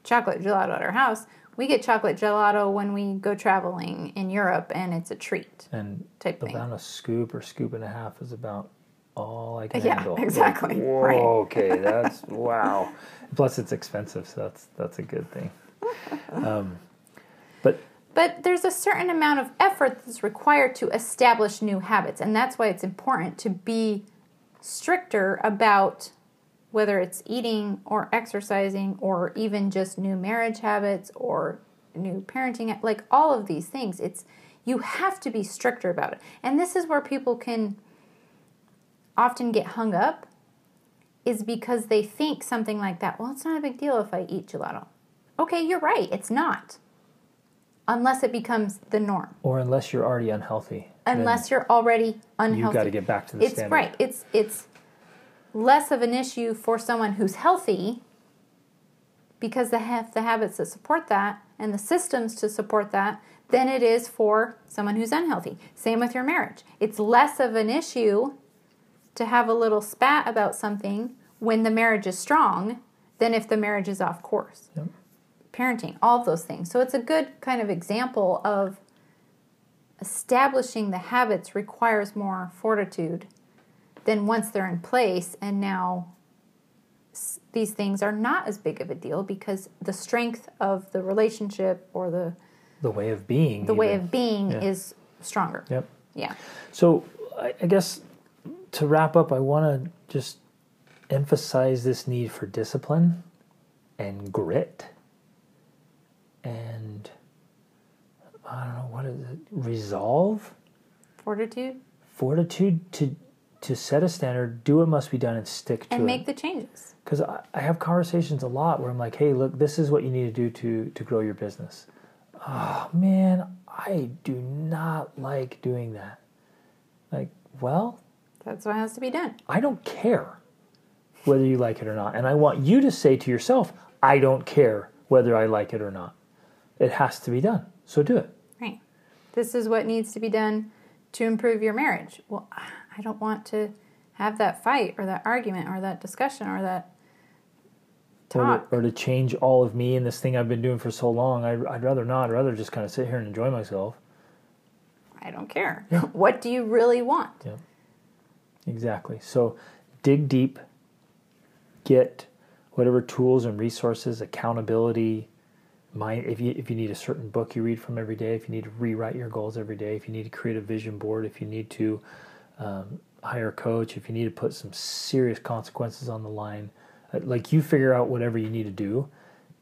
chocolate gelato at our house. We get chocolate gelato when we go traveling in Europe, and it's a treat. And Type thing. about a scoop or scoop and a half is about all I can Yeah, handle. Like, exactly, whoa, right. okay, that's wow. Plus, it's expensive, so that's that's a good thing. Um, but there's a certain amount of effort that's required to establish new habits, and that's why it's important to be stricter about whether it's eating or exercising or even just new marriage habits or new parenting like all of these things. It's you have to be stricter about it. And this is where people can often get hung up is because they think something like that well it's not a big deal if i eat gelato. Okay you're right it's not unless it becomes the norm Or unless you're already unhealthy. unless you're already unhealthy you got to get back to the it's standard. right it's it's less of an issue for someone who's healthy because they have the habits that support that and the systems to support that than it is for someone who's unhealthy same with your marriage it's less of an issue to have a little spat about something when the marriage is strong than if the marriage is off course Yep. Parenting all of those things so it's a good kind of example of establishing the habits requires more fortitude than once they're in place and now s- these things are not as big of a deal because the strength of the relationship or the The way of being. the way of being Yeah. is stronger Yep. yeah So I, I guess to wrap up, I want to just emphasize this need for discipline and grit and I don't know what is it resolve fortitude fortitude to to set a standard do what must be done and stick to and it And make the changes because I, I have conversations a lot where I'm like, hey, look, this is what you need to do to to grow your business. Oh man, I do not like doing that. Like, well, that's what has to be done I don't care whether you like it or not, and I want you to say to yourself, I don't care whether I like it or not. It has to be done, so do it. right this is what needs to be done to improve your marriage well i don't want to have that fight or that argument or that discussion or that Or talk to, or to change all of me and this thing I've been doing for so long. I'd, I'd rather not. I'd rather just kind of sit here and enjoy myself. I don't care. what do you really want? Yeah. Exactly. So dig deep, get whatever tools and resources, accountability, mind if you if you need a certain book you read from every day, if you need to rewrite your goals every day, if you need to create a vision board, if you need to um, hire a coach, if you need to put some serious consequences on the line, uh, like you figure out whatever you need to do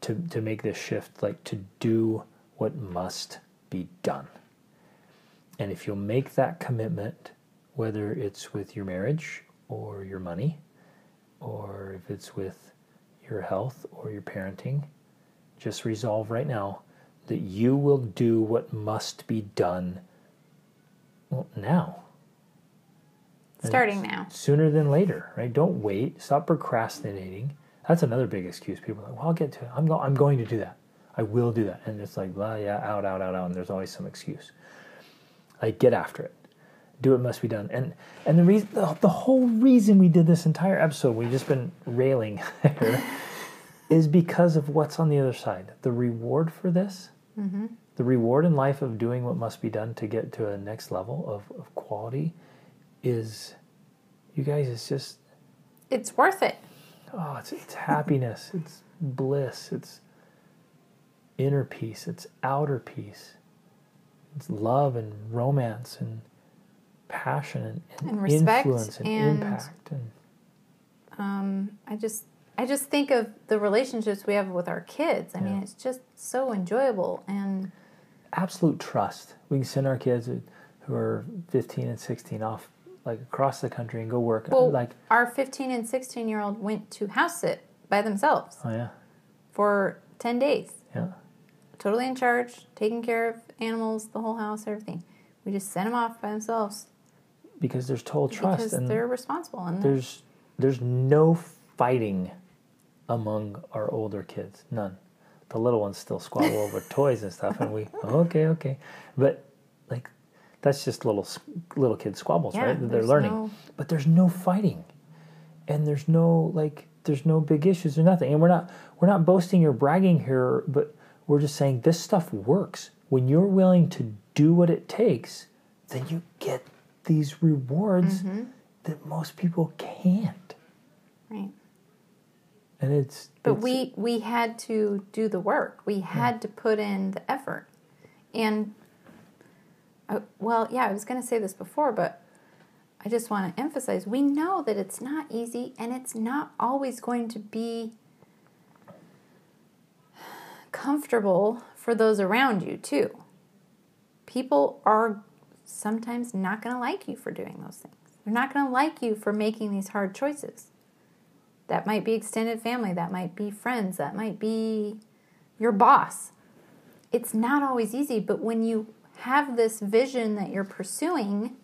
to to make this shift, like to do what must be done. And if you'll make that commitment, whether it's with your marriage or your money, or if it's with your health or your parenting, just resolve right now that you will do what must be done well, now. Starting now. Sooner than later, right? Don't wait. Stop procrastinating. That's another big excuse. People are like, well, I'll get to it. I'm, go- I'm going to do that. I will do that. And it's like, well, yeah, out, out, out, out. And there's always some excuse. Like, get after it. Do what must be done. And and the reason, the, the whole reason we did this entire episode, we've just been railing there, is because of what's on the other side. The reward for this, the reward in life of doing what must be done to get to a next level of, of quality is, you guys, it's just, It's worth it. oh, it's, it's happiness, it's bliss, it's inner peace, it's outer peace, it's love and romance and passion and, and, And respect influence and, and- impact and Um, I just I just think of the relationships we have with our kids. I mean, it's just so enjoyable and absolute trust. We can send our kids who- who are 15 and 16 off like across the country and go work. well, like, our 15 and 16 year old went to house sit by themselves oh yeah, for 10 days, yeah. totally in charge, taking care of animals, the whole house, everything. We just sent them off by themselves Because there's total trust because and they're responsible and there's there's no fighting among our older kids. None. The little ones still squabble over toys and stuff, and we okay, okay, but like that's just little little kid squabbles, Yeah, right? They're learning, no- but there's no fighting, and there's no like there's no big issues or nothing, and we're not we're not boasting or bragging here, but we're just saying this stuff works when you're willing to do what it takes. Then you get these rewards Mm-hmm. that most people can't right. And it's But it's- we we had to do the work. We had to put in the effort, and uh, well, yeah, I was going to say this before, but I just want to emphasize: we know that it's not easy, and it's not always going to be comfortable for those around you too. People are sometimes not going to like you for doing those things. They're not going to like you for making these hard choices. That might be extended family, that might be friends, that might be your boss. It's not always easy, but when you have this vision that you're pursuing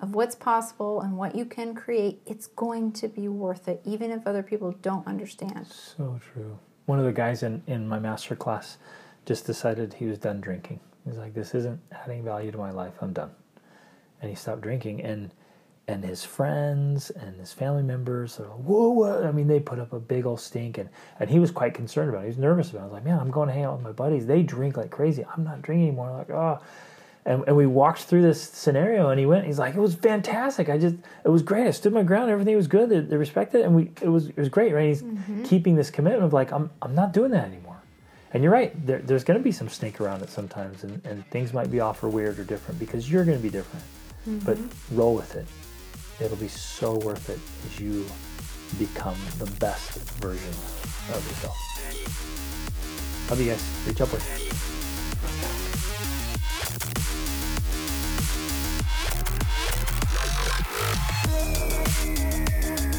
of what's possible and what you can create, it's going to be worth it, even if other people don't understand. So true. One of the guys in, in my master class just decided he was done drinking. He's like, this isn't adding value to my life. I'm done. And he stopped drinking. And and his friends and his family members are, whoa, whoa, I mean, they put up a big old stink. And, and he was quite concerned about it. He was nervous about it. I was like, man, I'm going to hang out with my buddies. They drink like crazy. I'm not drinking anymore. I'm like, oh. And, and we walked through this scenario and he went, he's like, it was fantastic. I just, it was great. I stood my ground. Everything was good. They, they respected it. And we, it was, it was great, right? He's mm-hmm. keeping this commitment of like, I'm, I'm not doing that anymore. And you're right. There, there's going to be some snake around it sometimes, and, and things might be off or weird or different because you're going to be different. Mm-hmm. But roll with it it'll be so worth it as you become the best version of yourself. Love you guys. Reach up with. Thank